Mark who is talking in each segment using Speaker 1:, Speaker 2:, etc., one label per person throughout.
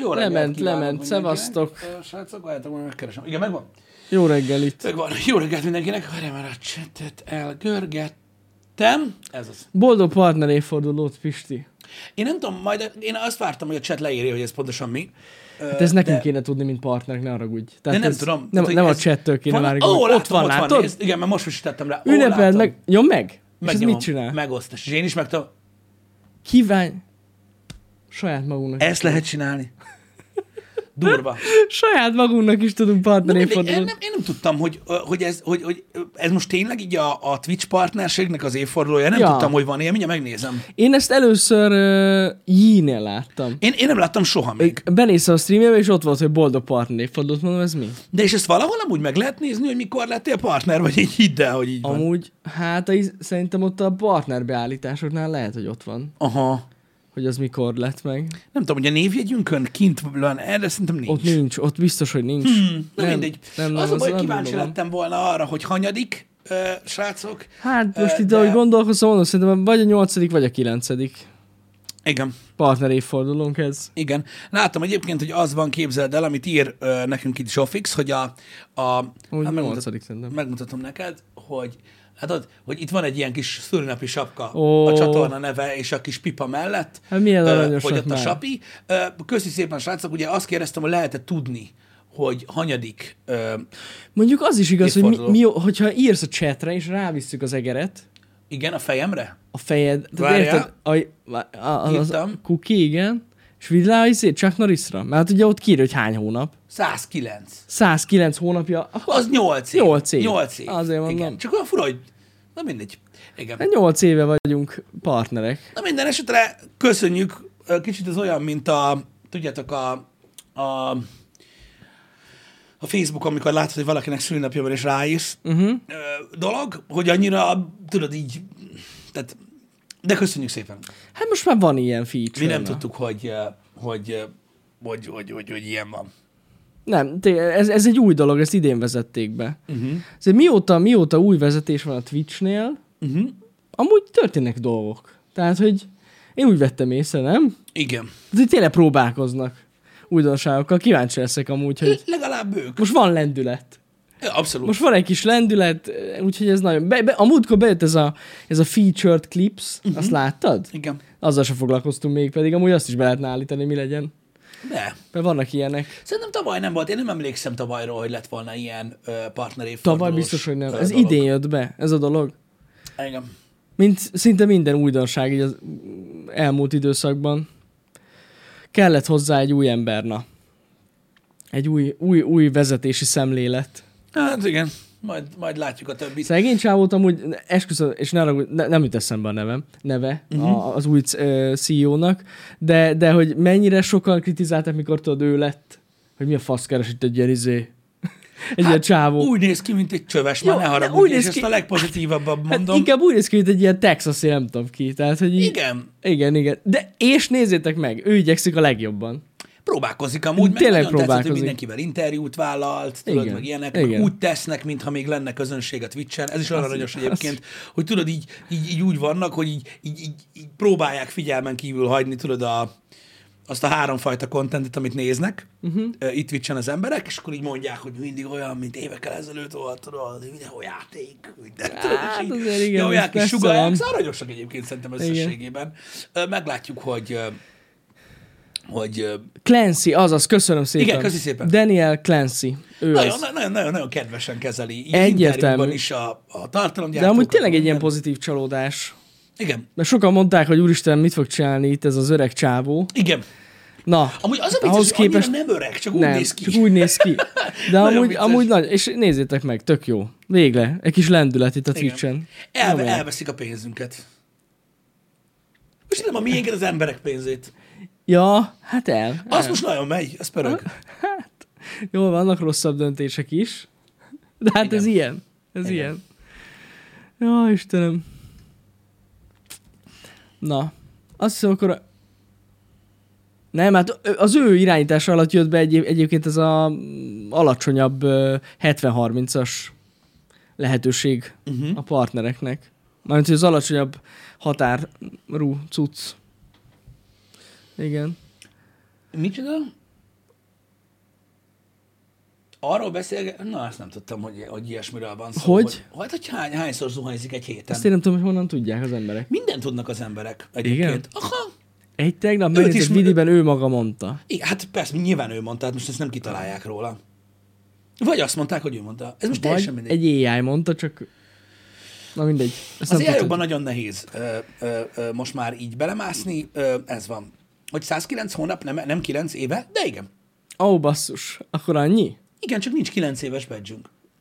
Speaker 1: Jó reggelt
Speaker 2: Lement, lement. Szevasztok.
Speaker 1: Srácok, várjátok, majd megkeresem. Igen, megvan?
Speaker 2: Jó reggel itt.
Speaker 1: Megvan. Jó reggelt mindenkinek. Várjál már a csetet elgörgettem. Ez az.
Speaker 2: Boldog partner évfordulót, Pisti.
Speaker 1: Én nem tudom, majd én azt vártam, hogy a chat leírja, hogy ez pontosan mi.
Speaker 2: Hát ez nekünk
Speaker 1: de...
Speaker 2: kéne tudni, mint partnerek, ne haragudj.
Speaker 1: De
Speaker 2: Tehát
Speaker 1: nem
Speaker 2: ez
Speaker 1: tudom.
Speaker 2: Nem,
Speaker 1: Tehát,
Speaker 2: nem a chattől kéne
Speaker 1: van,
Speaker 2: várni.
Speaker 1: Ó,
Speaker 2: ott
Speaker 1: látom,
Speaker 2: van, látod?
Speaker 1: Nézd, igen, mert most is tettem rá.
Speaker 2: Ünnepeld meg. Nyom meg. És ez
Speaker 1: Megnyomom.
Speaker 2: mit csinál?
Speaker 1: Megosztás. És én is meg tudom.
Speaker 2: Kívánj. Saját magunknak.
Speaker 1: Ezt lehet csinálni. Durva.
Speaker 2: Saját magunknak is tudunk partner
Speaker 1: Na mindegy, én, nem, én nem tudtam, hogy, hogy, ez, hogy, hogy ez most tényleg így a, a Twitch partnerségnek az évfordulója. Nem
Speaker 2: Ja.
Speaker 1: tudtam, hogy van ilyen, mindjárt megnézem.
Speaker 2: Én ezt először uh, Yee-nél láttam.
Speaker 1: Én, én nem láttam soha még.
Speaker 2: Benéztem a streamjébe, és ott volt, hogy boldog partner évfordulót, mondom, ez mi?
Speaker 1: De és ezt valahol amúgy meg lehet nézni, hogy mikor lettél partner, vagy így hidd el, hogy így van.
Speaker 2: Amúgy, hát a, szerintem ott a partnerbeállításoknál lehet, hogy ott van,
Speaker 1: Aha.
Speaker 2: Hogy az mikor lett meg.
Speaker 1: Nem tudom, hogy a névjegyünkön kint van erre szerintem nincs.
Speaker 2: Ott nincs, ott biztos, hogy nincs.
Speaker 1: Hmm, na mindegy.
Speaker 2: Nem, nem,
Speaker 1: az a baj,
Speaker 2: nem
Speaker 1: kíváncsi
Speaker 2: gondolom.
Speaker 1: lettem volna arra, hogy hanyadik, ö, srácok.
Speaker 2: Hát most
Speaker 1: Ö,
Speaker 2: itt,
Speaker 1: de-
Speaker 2: ahogy gondolkozom, mondom, szerintem vagy a nyolcadik, vagy a kilencedik
Speaker 1: Igen.
Speaker 2: partner évfordulónk ez.
Speaker 1: Igen. Látom egyébként, hogy az van, képzeld el, amit ír ö, nekünk itt Zsofix, hogy a... a
Speaker 2: Úgy
Speaker 1: hát
Speaker 2: nyolcadik szerintem.
Speaker 1: megmutatom neked, hogy látod, hogy itt van egy ilyen kis szülinapi sapka
Speaker 2: Ó.
Speaker 1: a csatorna neve és a kis pipa mellett.
Speaker 2: Hát milyen
Speaker 1: ö, Hogy ott a
Speaker 2: már.
Speaker 1: sapi. Ö, Köszi szépen, srácok, ugye azt kérdeztem, hogy lehet-e tudni, hogy hanyadik ö,
Speaker 2: Mondjuk az is igaz, hogy mi, mi, hogyha írsz a chatre, és rávisszük az egeret,
Speaker 1: igen, a fejemre?
Speaker 2: a fejed,
Speaker 1: Várjál.
Speaker 2: érted, a, a, a, az,
Speaker 1: Írtam.
Speaker 2: cookie, igen, és vidd rá izé, Chuck Norrisra, mert hát ugye ott kiír, hogy hány hónap.
Speaker 1: 109.
Speaker 2: 109 hónapja, akkor
Speaker 1: Az 8 év.
Speaker 2: 8 év.
Speaker 1: 8 év.
Speaker 2: Azért mondom.
Speaker 1: Igen. Csak olyan fura, hogy... Na mindegy. Igen.
Speaker 2: 8 éve vagyunk partnerek.
Speaker 1: Na minden esetre köszönjük. Kicsit ez olyan, mint a, tudjátok, a, a, a Facebook, amikor látod, hogy valakinek szülinapja van, és ráírsz
Speaker 2: Uh-huh.
Speaker 1: dolog, hogy annyira, tudod így, tehát, de köszönjük szépen.
Speaker 2: Hát most már van ilyen feature.
Speaker 1: Mi nem
Speaker 2: na.
Speaker 1: tudtuk, hogy, ö, hogy, ö, hogy, hogy, hogy, hogy ilyen van.
Speaker 2: Nem, ez, ez egy új dolog, ezt idén vezették be.
Speaker 1: Uh-huh.
Speaker 2: Ezért mióta, mióta új vezetés van a Twitchnél,
Speaker 1: Uh-huh.
Speaker 2: amúgy történnek dolgok. Tehát, hogy én úgy vettem észre, nem?
Speaker 1: Igen.
Speaker 2: hogy tényleg próbálkoznak újdonságokkal. Kíváncsi leszek amúgy, hogy
Speaker 1: Legalább ők.
Speaker 2: most van lendület.
Speaker 1: Abszolút.
Speaker 2: Most van egy kis lendület, úgyhogy ez nagyon... Be, be, a múltkor bejött ez a, ez a featured clips, uh-huh. azt láttad?
Speaker 1: Igen.
Speaker 2: Azzal sem foglalkoztunk még, pedig amúgy azt is be lehetne állítani, mi legyen.
Speaker 1: De.
Speaker 2: Mert vannak ilyenek.
Speaker 1: Szerintem tavaly nem volt. Én nem emlékszem tavalyról, hogy lett volna ilyen ö, partner
Speaker 2: Tavaly biztos, hogy nem. Ez
Speaker 1: dolog.
Speaker 2: idén jött be, ez a dolog.
Speaker 1: Igen.
Speaker 2: Mint szinte minden újdonság így az elmúlt időszakban. Kellett hozzá egy új ember, na. Egy új, új, új vezetési szemlélet.
Speaker 1: Hát igen. Majd, majd látjuk a többit.
Speaker 2: Szegény csávót amúgy, esküszöm, és ne, haragudj, ne nem jut eszembe a nevem, neve uh-huh. a, az új uh, CEO-nak, de, de hogy mennyire sokan kritizálták, mikor tudod, ő lett, hogy mi a fasz keres itt egy ilyen izé, egy ilyen csávó.
Speaker 1: Úgy néz ki, mint egy csöves,
Speaker 2: Jó,
Speaker 1: már ne haragudj,
Speaker 2: úgy
Speaker 1: és
Speaker 2: néz
Speaker 1: ezt
Speaker 2: ki-
Speaker 1: a legpozitívabban
Speaker 2: hát
Speaker 1: mondom.
Speaker 2: inkább úgy néz ki, mint egy ilyen texasi, nem tudom ki. Tehát, hogy így,
Speaker 1: Igen.
Speaker 2: igen, igen. De és nézzétek meg, ő igyekszik a legjobban.
Speaker 1: Próbálkozik amúgy, meg
Speaker 2: Tényleg
Speaker 1: nagyon tetszett, hogy
Speaker 2: próbálkozik.
Speaker 1: mindenkivel interjút vállalt, tudod,
Speaker 2: Igen.
Speaker 1: meg ilyenek,
Speaker 2: Igen.
Speaker 1: úgy tesznek, mintha még lenne közönség a Twitch-en. Ez is olyan
Speaker 2: Az-
Speaker 1: aranyos
Speaker 2: az-
Speaker 1: egyébként, hogy tudod, így, így, így úgy vannak, hogy így, így, így, így próbálják figyelmen kívül hagyni, tudod, a, azt a háromfajta kontentet, amit néznek uh-huh. itt Twitch-en az emberek, és akkor így mondják, hogy mindig olyan, mint évekkel ezelőtt volt, tudod, videójáték, minden, tudod,
Speaker 2: Hát
Speaker 1: és így
Speaker 2: igen,
Speaker 1: nyomják és sugalják. Ez aranyosak egyébként szerintem összességében. Ö, Meglátjuk, hogy hogy
Speaker 2: Clancy, azaz, köszönöm szépen.
Speaker 1: Igen, köszi szépen.
Speaker 2: Daniel Clancy. Ő
Speaker 1: nagyon,
Speaker 2: az.
Speaker 1: nagyon, nagyon, nagyon kedvesen kezeli.
Speaker 2: Egyértelmű.
Speaker 1: interjúban is a, a
Speaker 2: De
Speaker 1: tartalomgyártókat.
Speaker 2: amúgy tényleg egy ilyen pozitív csalódás.
Speaker 1: Igen,
Speaker 2: Mert sokan mondták, hogy úristen, mit fog csinálni itt ez az öreg csávó.
Speaker 1: igen.
Speaker 2: Na,
Speaker 1: Amúgy az a vicces,
Speaker 2: ahhoz
Speaker 1: hogy
Speaker 2: képest
Speaker 1: nem öreg, csak úgy
Speaker 2: nem,
Speaker 1: néz ki.
Speaker 2: csak úgy néz ki. De amúgy,
Speaker 1: vicces.
Speaker 2: amúgy nagy, és nézzétek meg, tök jó. Végre, egy kis lendület itt a. Twitch-en.
Speaker 1: Elve, elveszik a pénzünket. Most nem a miénket, az emberek pénzét.
Speaker 2: Ja, hát el.
Speaker 1: Az most nagyon megy, az pörög.
Speaker 2: Hát, jó, vannak rosszabb döntések is. De hát
Speaker 1: Igen.
Speaker 2: ez ilyen. Ez
Speaker 1: Igen.
Speaker 2: ilyen. Ja, Istenem. Na, azt hiszem akkor... Nem, hát az ő irányítása alatt jött be egy, egyébként ez a alacsonyabb ö, 70-30-as lehetőség
Speaker 1: Uh-huh.
Speaker 2: a partnereknek. Mármint, hogy az alacsonyabb határú cucc. Igen.
Speaker 1: Micsoda? Arról beszélge... Na, ezt nem tudtam, hogy, hogy ilyesmiről van szó.
Speaker 2: Hogy?
Speaker 1: Hogy, hogy hány, hányszor zuhanyzik egy héten?
Speaker 2: Ezt én nem tudom, hogy honnan tudják az emberek.
Speaker 1: Mindent tudnak az emberek egyébként. Aha.
Speaker 2: Egy tegnap megnézett
Speaker 1: is-
Speaker 2: Vidiben ő maga mondta.
Speaker 1: Igen, hát persze, nyilván ő mondta, hát most ezt nem kitalálják róla. Vagy azt mondták, hogy ő mondta. Ez most teljesen
Speaker 2: Vagy
Speaker 1: mindegy.
Speaker 2: egy AI mondta, csak... Na mindegy. Ezt
Speaker 1: Az ai nagyon nehéz ö, ö, ö, most már így belemászni, ö, ez van. Hogy 109 hónap, nem, nem 9 éve, de igen.
Speaker 2: Ó, basszus. Akkor annyi?
Speaker 1: Igen, csak nincs 9 éves badge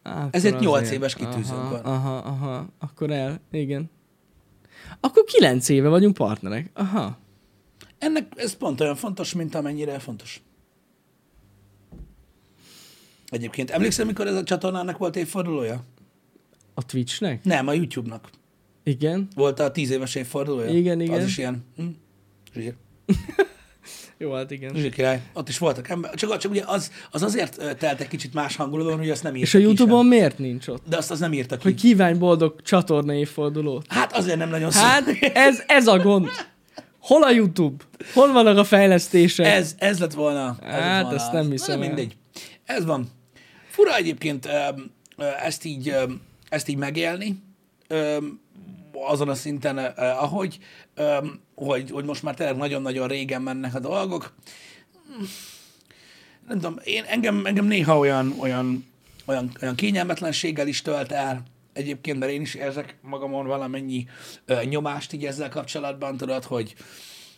Speaker 2: Á,
Speaker 1: Ezért
Speaker 2: akkor
Speaker 1: nyolc
Speaker 2: azért.
Speaker 1: éves kitűzőnk
Speaker 2: aha,
Speaker 1: van.
Speaker 2: Aha, aha, akkor el, igen. Akkor kilenc éve vagyunk partnerek. Aha.
Speaker 1: Ennek ez pont olyan fontos, mint amennyire fontos. Egyébként emlékszel, mikor ez a csatornának volt évfordulója?
Speaker 2: A Twitchnek?
Speaker 1: Nem, a YouTube-nak.
Speaker 2: Igen.
Speaker 1: Volt a 10 éves évfordulója?
Speaker 2: Igen, igen.
Speaker 1: Az is ilyen. Hm? Zsír.
Speaker 2: Jó, hát igen.
Speaker 1: Zsír király. Ott is voltak ember. Csak, csak ugye az, az azért telt egy kicsit más hangulatban, hogy azt nem írtak
Speaker 2: És a Youtube-on miért nincs ott?
Speaker 1: De azt az nem írtak ki.
Speaker 2: Hogy kívánj boldog csatorna évfordulót.
Speaker 1: Hát azért nem nagyon szó.
Speaker 2: Hát, ez, ez a gond. Hol a YouTube? Hol vannak a fejlesztések?
Speaker 1: Ez, ez lett volna. Ez
Speaker 2: Hát,
Speaker 1: lett volna
Speaker 2: ezt nem hiszem
Speaker 1: Na, mindegy. Ez van. Fura egyébként ezt így, ezt így megélni, azon a szinten, ö, ahogy, öm, hogy, hogy most már tényleg nagyon-nagyon régen mennek a dolgok. Nem tudom, én, engem, engem néha olyan, olyan, olyan, olyan kényelmetlenséggel is tölt el, egyébként, mert én is érzek magamon valamennyi ö, nyomást így ezzel kapcsolatban, tudod, hogy,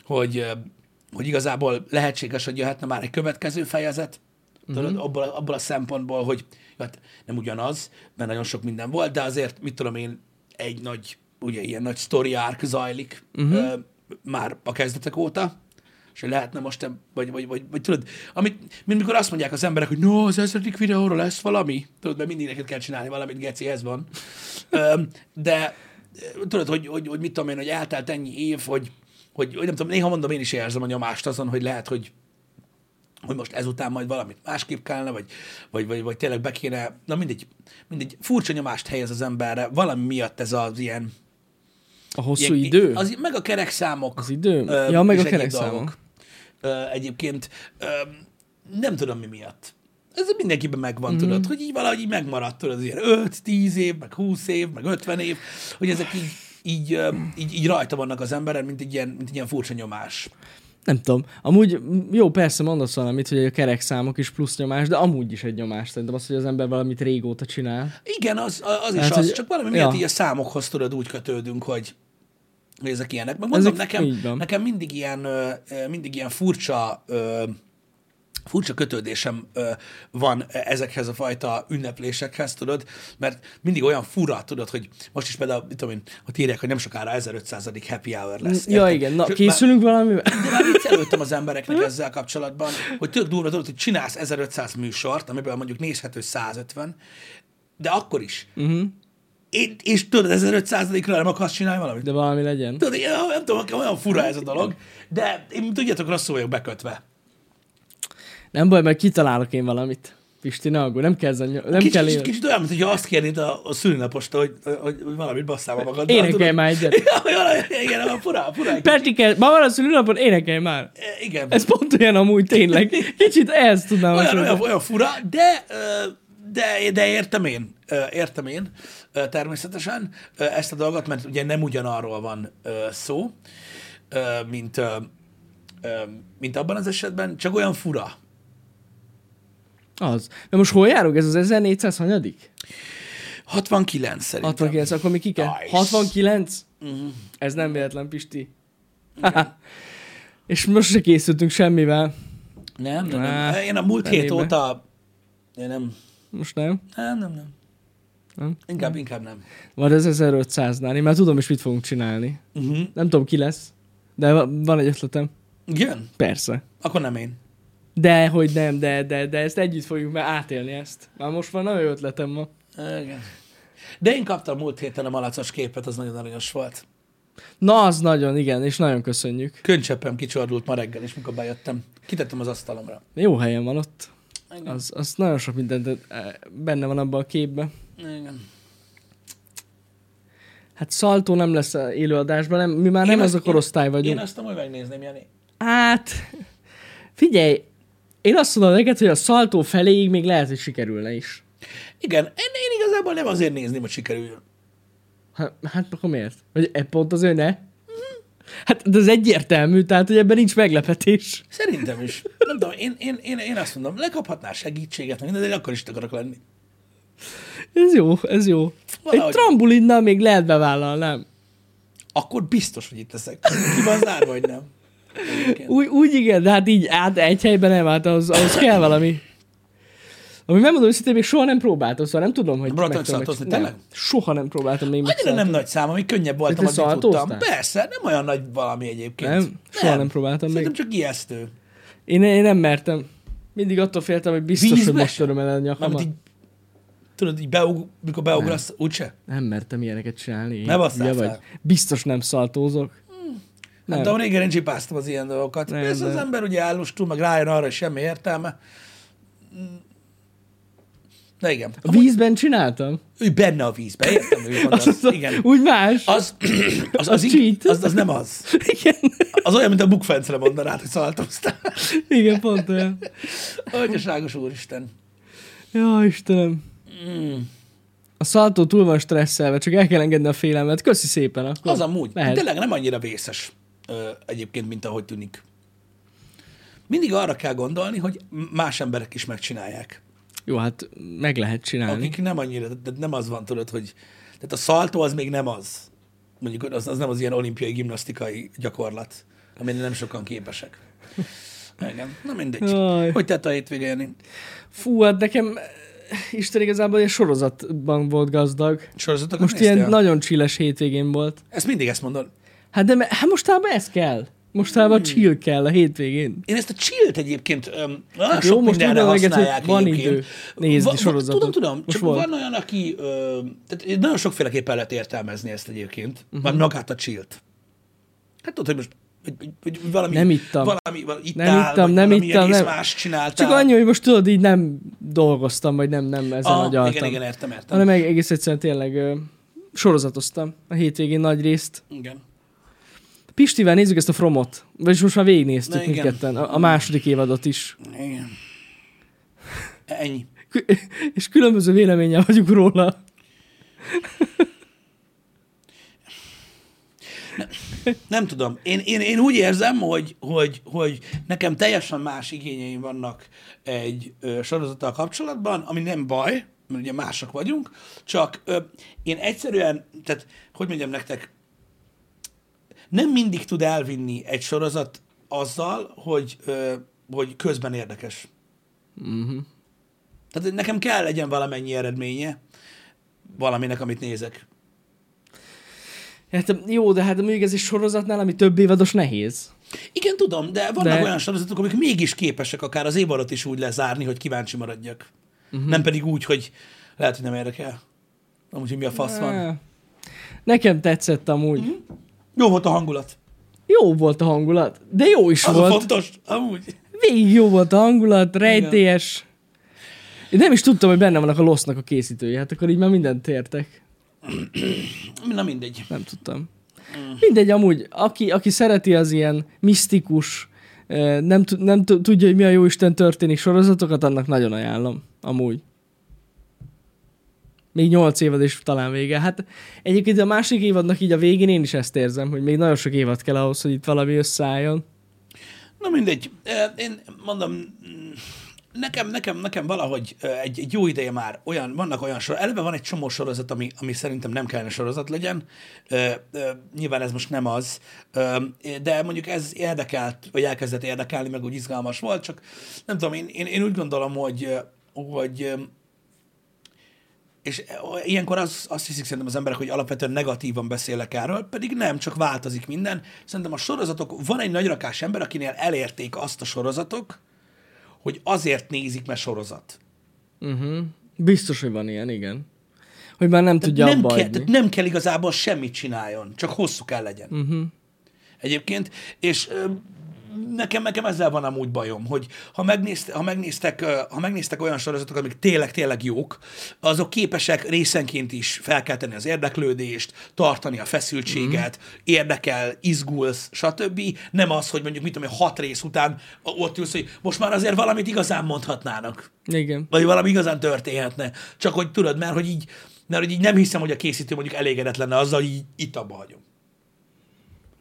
Speaker 1: hogy, ö, hogy igazából lehetséges, hogy jöhetne már egy következő fejezet, tudod, uh-huh. abból, a- abból a szempontból, hogy hát nem ugyanaz, mert nagyon sok minden volt, de azért, mit tudom én, egy nagy, ugye ilyen nagy story arc zajlik uh-huh. ö, már a kezdetek óta, és lehetne most, vagy, vagy, vagy, vagy tudod, amit, mint mikor azt mondják az emberek, hogy no, az ezredik videóról lesz valami, tudod, mert mindig neked kell csinálni valamit, geci, ez van. De tudod, hogy, hogy, hogy mit tudom én, hogy eltelt ennyi év, hogy, hogy, hogy nem tudom, néha mondom, én is érzem a nyomást azon, hogy lehet, hogy hogy most ezután majd valamit másképp kellene, vagy, vagy, vagy, vagy tényleg be kéne, na mindegy, mindegy, furcsa nyomást helyez az emberre, valami miatt ez az ilyen...
Speaker 2: A hosszú
Speaker 1: ilyen
Speaker 2: idő?
Speaker 1: Az, meg a kerekszámok.
Speaker 2: Az idő?
Speaker 1: ö,
Speaker 2: Ja, meg a kerekszámok.
Speaker 1: Ö, egyébként ö, nem tudom mi miatt. Ez mindenkiben megvan,
Speaker 2: Mhm.
Speaker 1: mm. tudod, hogy így valahogy így megmaradt, tudod, ilyen 5-10 év, meg 20 év, meg 50 év, hogy ezek így, így, így, így rajta vannak az emberen, mint egy ilyen, mint egy ilyen furcsa nyomás.
Speaker 2: Nem tudom. Amúgy jó, persze mondasz valamit, hogy a kerekszámok is plusz nyomás, de amúgy is egy nyomás. Szerintem az, hogy az ember valamit régóta csinál.
Speaker 1: Igen, az, az is
Speaker 2: Hát,
Speaker 1: az,
Speaker 2: hogy-
Speaker 1: csak valami miatt
Speaker 2: ja.
Speaker 1: így a számokhoz tudod úgy kötődünk, hogy, hogy ezek ilyenek. Meg mondom,
Speaker 2: Ezek
Speaker 1: nekem, nekem mindig ilyen, mindig ilyen furcsa, furcsa kötődésem ö, van ezekhez a fajta ünneplésekhez, tudod, mert mindig olyan fura, tudod, hogy most is például, mit tudom én, hogy írják, hogy nem sokára 1500. happy hour lesz.
Speaker 2: Ja,
Speaker 1: érted?
Speaker 2: igen. Na,
Speaker 1: már-
Speaker 2: készülünk valamivel?
Speaker 1: de már viccelődtem az embereknek ezzel kapcsolatban, hogy tök durva tudod, hogy csinálsz 1500 műsort, amiből mondjuk nézhető 150, de akkor is. Uh-huh. Én, és tudod, 1500-ra nem akarsz csinálni valamit?
Speaker 2: De valami legyen.
Speaker 1: Tudod, én nem tudom, nekem olyan fura ez a dolog, de én tudjátok, rosszul vagyok bekötve.
Speaker 2: Nem baj, mert kitalálok én valamit. Pisti, ne aggódj, nem kell, ezen, ny- nem
Speaker 1: Kicsit,
Speaker 2: kell
Speaker 1: kicsit, kicsit olyan, mint hogyha azt kérnéd a, a szülinaposta, hogy, hogy, hogy valamit basszál magad.
Speaker 2: Énekelj már egyet.
Speaker 1: Ja, igen, fura. egy kicsit.
Speaker 2: Petike, ma van a szülőnapon, énekelj már.
Speaker 1: Igen.
Speaker 2: Ez pont olyan amúgy tényleg. Kicsit ehhez tudnám
Speaker 1: olyan, olyan, olyan fura, de, de, de értem én, értem én természetesen ezt a dolgot, mert ugye nem ugyanarról van szó, mint, mint abban az esetben, csak olyan fura.
Speaker 2: Az. De most hol járunk? Ez az 1400 hanyadik?
Speaker 1: 69 szerintem.
Speaker 2: 69, akkor mi ki kell?
Speaker 1: Nice.
Speaker 2: 69? Uh-huh. Ez nem véletlen, Pisti. És most se készültünk semmivel.
Speaker 1: Nem, nem, nem. Én a múlt hét
Speaker 2: fenébe.
Speaker 1: óta én nem,
Speaker 2: Most nem?
Speaker 1: nem, nem, nem.
Speaker 2: Nem?
Speaker 1: Inkább, inkább nem.
Speaker 2: Vagy az 1500-nál. Én már tudom is, mit fogunk csinálni.
Speaker 1: Uh-huh.
Speaker 2: Nem tudom, ki lesz. De va- van egy ötletem.
Speaker 1: Jön?
Speaker 2: Persze.
Speaker 1: Akkor nem én.
Speaker 2: De, hogy nem, de, de, de ezt együtt fogjuk már átélni ezt. Már most van nagyon ötletem ma.
Speaker 1: Igen. De én kaptam múlt héten a malacos képet, az nagyon aranyos volt.
Speaker 2: Na, az nagyon, igen, és nagyon köszönjük.
Speaker 1: Könycseppem kicsordult ma reggel, és mikor bejöttem, kitettem az asztalomra.
Speaker 2: Jó helyen van ott.
Speaker 1: Igen.
Speaker 2: Az, az nagyon sok mindent eh, benne van abban a képben.
Speaker 1: Igen.
Speaker 2: Hát Szaltó nem lesz élőadásban, nem, mi már
Speaker 1: Én
Speaker 2: nem az a korosztály
Speaker 1: Én
Speaker 2: vagyunk.
Speaker 1: azt amúgy megnézném, Jani.
Speaker 2: Hát, figyelj, én azt mondom neked, hogy a szaltó feléig még lehet, hogy sikerülne is.
Speaker 1: Igen, én, én igazából nem azért nézném, hogy sikerüljön.
Speaker 2: Hát, hát akkor miért? Hogy e pont az ő ne? Hát de ez egyértelmű, tehát hogy ebben nincs meglepetés.
Speaker 1: Szerintem is. Nem tudom, én, én, én, én azt mondom, lekaphatnál segítséget, meg minden, de akkor is akarok lenni.
Speaker 2: Ez jó, ez jó.
Speaker 1: Valahogy.
Speaker 2: Egy trambulinnal még lehet bevállalnám.
Speaker 1: Akkor biztos, hogy itt leszek. Ki van zárva, vagy nem?
Speaker 2: Úgy, úgy igen, de hát így át egy helyben nem, hát ahhoz, ahhoz kell valami. Ami megmondom őszintén, még soha nem próbáltam, szóval nem tudom, hogy
Speaker 1: Próbáltad
Speaker 2: meg tudom
Speaker 1: szaltozni,
Speaker 2: meg-
Speaker 1: tényleg?
Speaker 2: Soha nem próbáltam még
Speaker 1: Annyira nem nagy szám, ami könnyebb volt, amit tudtam. Persze, nem olyan nagy valami egyébként.
Speaker 2: Nem? Soha nem próbáltam
Speaker 1: Szerintem csak ijesztő.
Speaker 2: Én, én nem mertem. Mindig attól féltem, hogy biztos,
Speaker 1: Vízbe
Speaker 2: hogy most töröm el a nyakamat.
Speaker 1: így, tudod, így beug, mikor beugrasz, úgyse?
Speaker 2: Nem mertem ilyeneket csinálni.
Speaker 1: Ne
Speaker 2: Hülye
Speaker 1: fel.
Speaker 2: Biztos nem szaltózok.
Speaker 1: Nem.
Speaker 2: Nem.
Speaker 1: De régen én csipáztam az ilyen dolgokat.
Speaker 2: Nem,
Speaker 1: Persze az
Speaker 2: de-
Speaker 1: ember ugye állustul, meg rájön arra, hogy semmi értelme. De igen.
Speaker 2: A vízben csináltam?
Speaker 1: Ő benne a vízbe, értem, hogy
Speaker 2: Az, az,
Speaker 1: Igen.
Speaker 2: Úgy más?
Speaker 1: Az, az, az,
Speaker 2: Az
Speaker 1: az, az, nem az.
Speaker 2: Igen.
Speaker 1: Az olyan, mint a bukfencre mondanád, hogy szaltoztál.
Speaker 2: Igen, pont olyan.
Speaker 1: Atyaságos úristen.
Speaker 2: Ja, Istenem.
Speaker 1: Mm.
Speaker 2: A szaltó túl van stresszelve, csak el kell engedni a félelmet. Köszi szépen. Akkor
Speaker 1: Az amúgy.
Speaker 2: Lehet.
Speaker 1: Tényleg nem annyira vészes ö, egyébként, mint ahogy tűnik. Mindig arra kell gondolni, hogy más emberek is megcsinálják.
Speaker 2: Jó, hát meg lehet csinálni.
Speaker 1: Akik nem annyira, tehát nem az van, tudod, hogy tehát a szaltó az még nem az. Mondjuk az, az nem az ilyen olimpiai gimnasztikai gyakorlat, amire nem sokan képesek. Igen, na mindegy.
Speaker 2: Jaj.
Speaker 1: Hogy tett a hétvége, Jani?
Speaker 2: Fú, hát nekem Isten igazából egy sorozatban volt gazdag.
Speaker 1: Sorozatokat
Speaker 2: Most
Speaker 1: néztél?
Speaker 2: ilyen nagyon csilles hétvégén volt.
Speaker 1: Ezt mindig ezt mondod.
Speaker 2: Hát de hát mostában ez kell. Mostában
Speaker 1: Hmm.
Speaker 2: chill kell a hétvégén.
Speaker 1: Én ezt a chillt egyébként nagyon
Speaker 2: Jó,
Speaker 1: sok
Speaker 2: most
Speaker 1: mindenre használják
Speaker 2: van
Speaker 1: egyébként.
Speaker 2: idő nézni
Speaker 1: Va-
Speaker 2: sorozatot.
Speaker 1: Tudom, tudom.
Speaker 2: Most
Speaker 1: Csak
Speaker 2: volt.
Speaker 1: van olyan, aki... Ö, tehát nagyon sokféleképpen lehet értelmezni ezt egyébként. Uh-huh. Már magát a chillt. Hát tudod, hogy most hogy, hogy, valami,
Speaker 2: Nem ittam.
Speaker 1: Valami, valami ittál,
Speaker 2: Nem ittam, nem ittam, nem.
Speaker 1: más csináltál.
Speaker 2: Csak annyi, hogy most tudod, így nem dolgoztam, vagy nem, nem ezen
Speaker 1: ah,
Speaker 2: agyaltam.
Speaker 1: igen, igen, értem, értem.
Speaker 2: hanem egész egyszerűen tényleg ö, sorozatoztam a hétvégén nagy részt.
Speaker 1: Igen.
Speaker 2: Pistivel nézzük ezt a Fromot. Vagyis most már végignéztük mindketten. A, a második évadot is.
Speaker 1: Igen. Ennyi.
Speaker 2: És különböző véleménnyel vagyunk róla.
Speaker 1: Nem tudom. Én, én, én úgy érzem, hogy, hogy, hogy nekem teljesen más igényeim vannak egy ö, sorozattal kapcsolatban, ami nem baj, mert ugye mások vagyunk, csak ö, én egyszerűen, tehát hogy mondjam nektek, nem mindig tud elvinni egy sorozat azzal, hogy, hogy közben érdekes.
Speaker 2: Uh-huh.
Speaker 1: Tehát nekem kell legyen valamennyi eredménye valaminek, amit nézek.
Speaker 2: Hát, jó, de hát mondjuk ez egy sorozatnál, ami több évados nehéz.
Speaker 1: Igen, tudom, de vannak
Speaker 2: De-
Speaker 1: olyan sorozatok, amik mégis képesek akár az év alatt is úgy lezárni, hogy kíváncsi maradjak. Uh-huh. Nem pedig úgy, hogy lehet, hogy nem érdekel. Amúgy, hogy mi a fasz van.
Speaker 2: Á, Nekem tetszett amúgy.
Speaker 1: Mhm. Jó volt a hangulat.
Speaker 2: Jó volt a hangulat, de jó is
Speaker 1: Az a
Speaker 2: volt.
Speaker 1: fontos, amúgy.
Speaker 2: Végig jó volt a hangulat, rejtélyes. Én nem is tudtam, hogy benne vannak a Losznak a készítői, hát akkor így már mindent értek.
Speaker 1: Na mindegy.
Speaker 2: Nem tudtam. Mindegy, amúgy, aki, aki szereti az ilyen misztikus, eh, nem, nem tud- tudja, hogy mi a jóisten történik sorozatokat, annak nagyon ajánlom. Amúgy. Még nyolc évad is talán vége. Hát egyébként a másik évadnak így a végén én is ezt érzem, hogy még nagyon sok évad kell ahhoz, hogy itt valami összeálljon.
Speaker 1: Na mindegy. Én mondom, nekem, nekem, nekem valahogy egy, egy jó ideje már olyan, vannak olyan sor, eleve van egy csomó sorozat, ami, ami szerintem nem kellene sorozat legyen. Nyilván ez most nem az, de mondjuk ez érdekelt, vagy elkezdett érdekelni, meg úgy izgalmas volt, csak nem tudom, én, én, én úgy gondolom, hogy, hogy és ilyenkor az, azt hiszik szerintem az emberek, hogy alapvetően negatívan beszélek erről, pedig nem, csak változik minden. Szerintem a sorozatok, van egy nagy rakás ember, akinél elérték azt a sorozatok, hogy azért nézik, mert sorozat.
Speaker 2: Uh-huh. Biztos, hogy van ilyen, igen. Hogy már nem tudja
Speaker 1: nem,
Speaker 2: abba
Speaker 1: kell, tehát nem kell igazából semmit csináljon, csak hosszú kell legyen.
Speaker 2: Uh-huh.
Speaker 1: Egyébként, és nekem, nekem ezzel van amúgy bajom, hogy ha, megnézte, ha, megnéztek, ha megnéztek olyan sorozatok, amik tényleg, tényleg jók, azok képesek részenként is felkelteni az érdeklődést, tartani a feszültséget, mm. érdekel, izgulsz, stb. Nem az, hogy mondjuk mit tudom, hat rész után ott ülsz, hogy most már azért valamit igazán mondhatnának.
Speaker 2: Igen.
Speaker 1: Vagy valami igazán történhetne. Csak hogy tudod, mert hogy így, mert hogy így nem hiszem, hogy a készítő mondjuk elégedett lenne azzal, hogy így itt abba hagyom.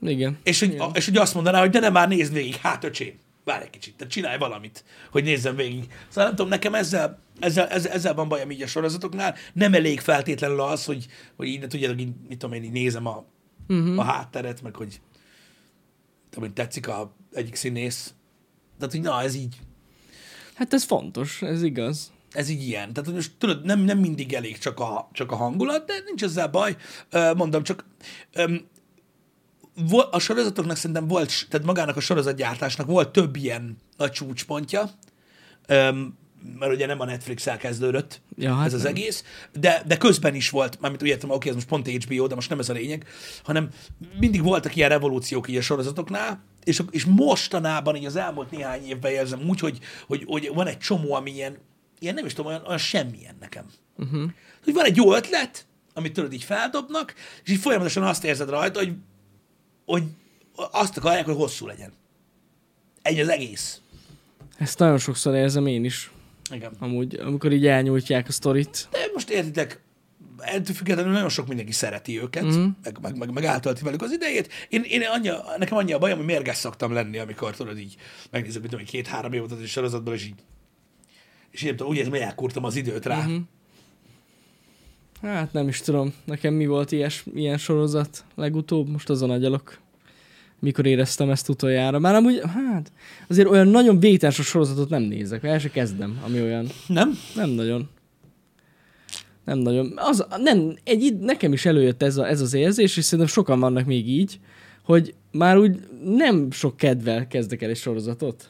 Speaker 2: Igen.
Speaker 1: És hogy,
Speaker 2: Igen.
Speaker 1: és hogy azt mondaná, hogy de nem már nézd végig, hát öcsém, várj egy kicsit, tehát csinálj valamit, hogy nézzem végig. Szóval nem tudom, nekem ezzel, ezzel, ezzel, ezzel van bajom így a sorozatoknál, nem elég feltétlenül az, hogy, hogy így tudjátok, így, mit tudom én, így nézem a, uh-huh. a hátteret, meg hogy tudom, hogy tetszik a egyik színész. Tehát, hogy na, ez így,
Speaker 2: Hát ez fontos, ez igaz.
Speaker 1: ez így ilyen. Tehát, hogy most tudod, nem, nem mindig elég csak a, csak a hangulat, de nincs ezzel baj. Mondom, csak a sorozatoknak szerintem volt, tehát magának a sorozatgyártásnak volt több ilyen nagy csúcspontja, öm, mert ugye nem a Netflix elkezdődött
Speaker 2: Ja, hát
Speaker 1: ez az
Speaker 2: nem.
Speaker 1: egész, de, de közben is volt, mármint úgy értem, oké, ez most pont HBO, de most nem ez a lényeg, hanem mindig voltak ilyen revolúciók így a sorozatoknál, és, és mostanában, így az elmúlt néhány évben érzem úgy, hogy, hogy, hogy van egy csomó, ami ilyen, ilyen nem is tudom, olyan, olyan semmilyen nekem. Uh-huh. Hogy van egy jó ötlet, amit tudod így feldobnak, és így folyamatosan azt érzed rajta, hogy, hogy azt akarják, hogy hosszú legyen. Egy az egész.
Speaker 2: Ezt nagyon sokszor érzem én is.
Speaker 1: Igen.
Speaker 2: Amúgy, amikor így elnyújtják a sztorit.
Speaker 1: De most értitek, ettől függetlenül nagyon sok mindenki szereti őket, mm. meg, meg, meg, meg velük az idejét. Én, én annyi, nekem annyi a bajom, hogy mérges szoktam lenni, amikor tudod így tudom, én, két-három évet az sorozatból, és így és én úgy érzem, hogy elkurtam az időt rá. Mm-hmm.
Speaker 2: Hát nem is tudom, nekem mi volt ilyes, ilyen sorozat legutóbb, most azon agyalok. Mikor éreztem ezt utoljára. Már amúgy, hát, azért olyan nagyon vételsos sorozatot nem nézek, el se kezdem, ami olyan.
Speaker 1: Nem?
Speaker 2: Nem nagyon. Nem nagyon. Az, nem, egy, nekem is előjött ez, a, ez az érzés, és szerintem sokan vannak még így, hogy már úgy nem sok kedvel kezdek el egy sorozatot,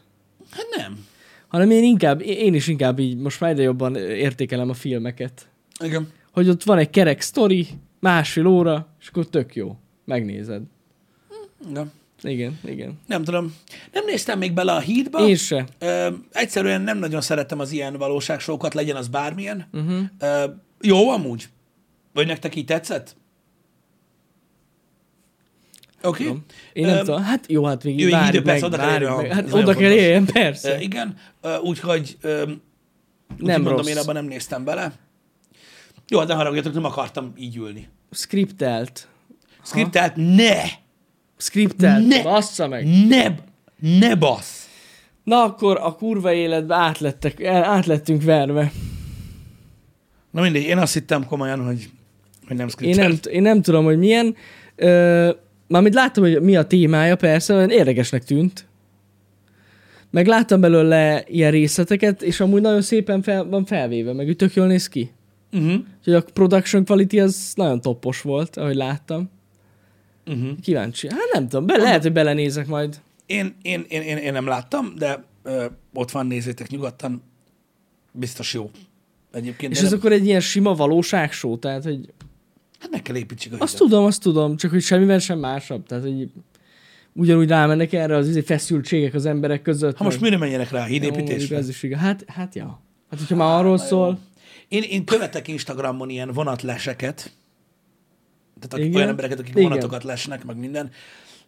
Speaker 1: Hát nem.
Speaker 2: hanem én inkább, én is inkább így most már egyre jobban értékelem a filmeket.
Speaker 1: Igen.
Speaker 2: Hogy ott van egy kerek sztori, másfél óra, és akkor tök jó. Megnézed.
Speaker 1: Igen.
Speaker 2: Igen, igen.
Speaker 1: Nem tudom. Nem néztem még bele a hídba.
Speaker 2: Én se.
Speaker 1: Ö, egyszerűen nem nagyon szeretem az ilyen valóságsókat, legyen az bármilyen. Uh-huh. Ö, jó amúgy? Vagy nektek így tetszett? Oké. Okay.
Speaker 2: Tudom. Én nem
Speaker 1: Öm,
Speaker 2: tudom. Hát jó, hát
Speaker 1: egy
Speaker 2: várjuk
Speaker 1: idő,
Speaker 2: meg,
Speaker 1: persze, oda a-
Speaker 2: meg. Hát oda kell érjen, persze.
Speaker 1: Ö, igen, ö, úgyhogy ö,
Speaker 2: Nem
Speaker 1: nem mondom,
Speaker 2: rossz.
Speaker 1: én abban nem néztem bele. Jó, de haragudjatok, nem akartam így ülni.
Speaker 2: Skriptelt.
Speaker 1: Skriptelt, ne!
Speaker 2: Skriptelt.
Speaker 1: Ne!
Speaker 2: Bassza meg.
Speaker 1: Ne! Ne bassz!
Speaker 2: Na akkor a kurva életbe átlettek, átlettünk verve.
Speaker 1: Na mindegy, én azt hittem komolyan, hogy, hogy nem
Speaker 2: Én
Speaker 1: skriptelt.
Speaker 2: nem, én nem tudom, hogy milyen. Ö, mármint láttam, hogy mi a témája, persze, olyan érdekesnek tűnt. Meg láttam belőle ilyen részleteket, és amúgy nagyon szépen fel, van felvéve, meg úgy tök jól néz ki.
Speaker 1: Uh-huh.
Speaker 2: Úgyhogy a production quality az nagyon toppos volt, ahogy láttam.
Speaker 1: Uh-huh.
Speaker 2: Kíváncsi. Hát nem tudom, be, lehet, hogy belenézek majd.
Speaker 1: Én, én, én, én, én nem láttam, de ö, ott van, nézzétek nyugodtan. Biztos jó. Egyébként.
Speaker 2: És ez
Speaker 1: nem,
Speaker 2: akkor egy ilyen sima valóságsó, tehát hogy
Speaker 1: Hát meg kell építsük a
Speaker 2: azt
Speaker 1: hidat.
Speaker 2: tudom, azt tudom, csak hogy semmivel sem másabb. Tehát, hogy ugyanúgy rámennek erre az izé feszültségek az emberek között.
Speaker 1: Ha most mire menjenek rá a
Speaker 2: Jó,
Speaker 1: hídépítésre?
Speaker 2: ez is igaz. Hát, hát ja. Hát, hogyha már arról szól,
Speaker 1: Én, én követek Instagramon ilyen vonatleseket. Tehát akik,
Speaker 2: Igen?
Speaker 1: olyan embereket, akik
Speaker 2: Igen.
Speaker 1: vonatokat lesnek, meg minden.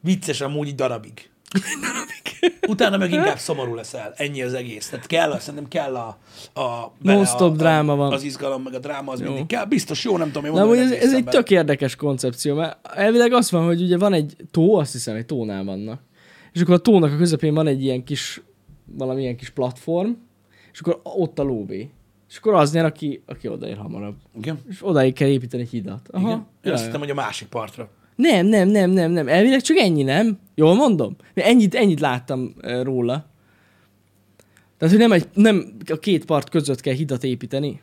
Speaker 1: Vicces amúgy így darabig. Utána meg inkább szomorú leszel. Ennyi az egész. Tehát kell, szerintem kell a, a,
Speaker 2: Non-stop dráma van.
Speaker 1: Az izgalom, meg a dráma az
Speaker 2: Jó.
Speaker 1: mindig kell. Biztos jó, nem tudom, én mondom,
Speaker 2: ez, ez egy tök érdekes koncepció, mert elvileg az van, hogy ugye van egy tó, azt hiszem, egy tónál vannak. És akkor a tónak a közepén van egy ilyen kis, valamilyen kis platform, és akkor ott a lóvé. És akkor az nyer, aki, aki odaér hamarabb.
Speaker 1: Igen?
Speaker 2: És odáig kell építeni egy hidat. Aha.
Speaker 1: Igen? Én azt hittem, hogy a másik partra.
Speaker 2: Nem, nem, nem, nem, nem. Elvileg csak ennyi, nem? Jól mondom? Ennyit, ennyit láttam róla. Tehát, hogy nem, egy, nem a két part között kell hidat építeni,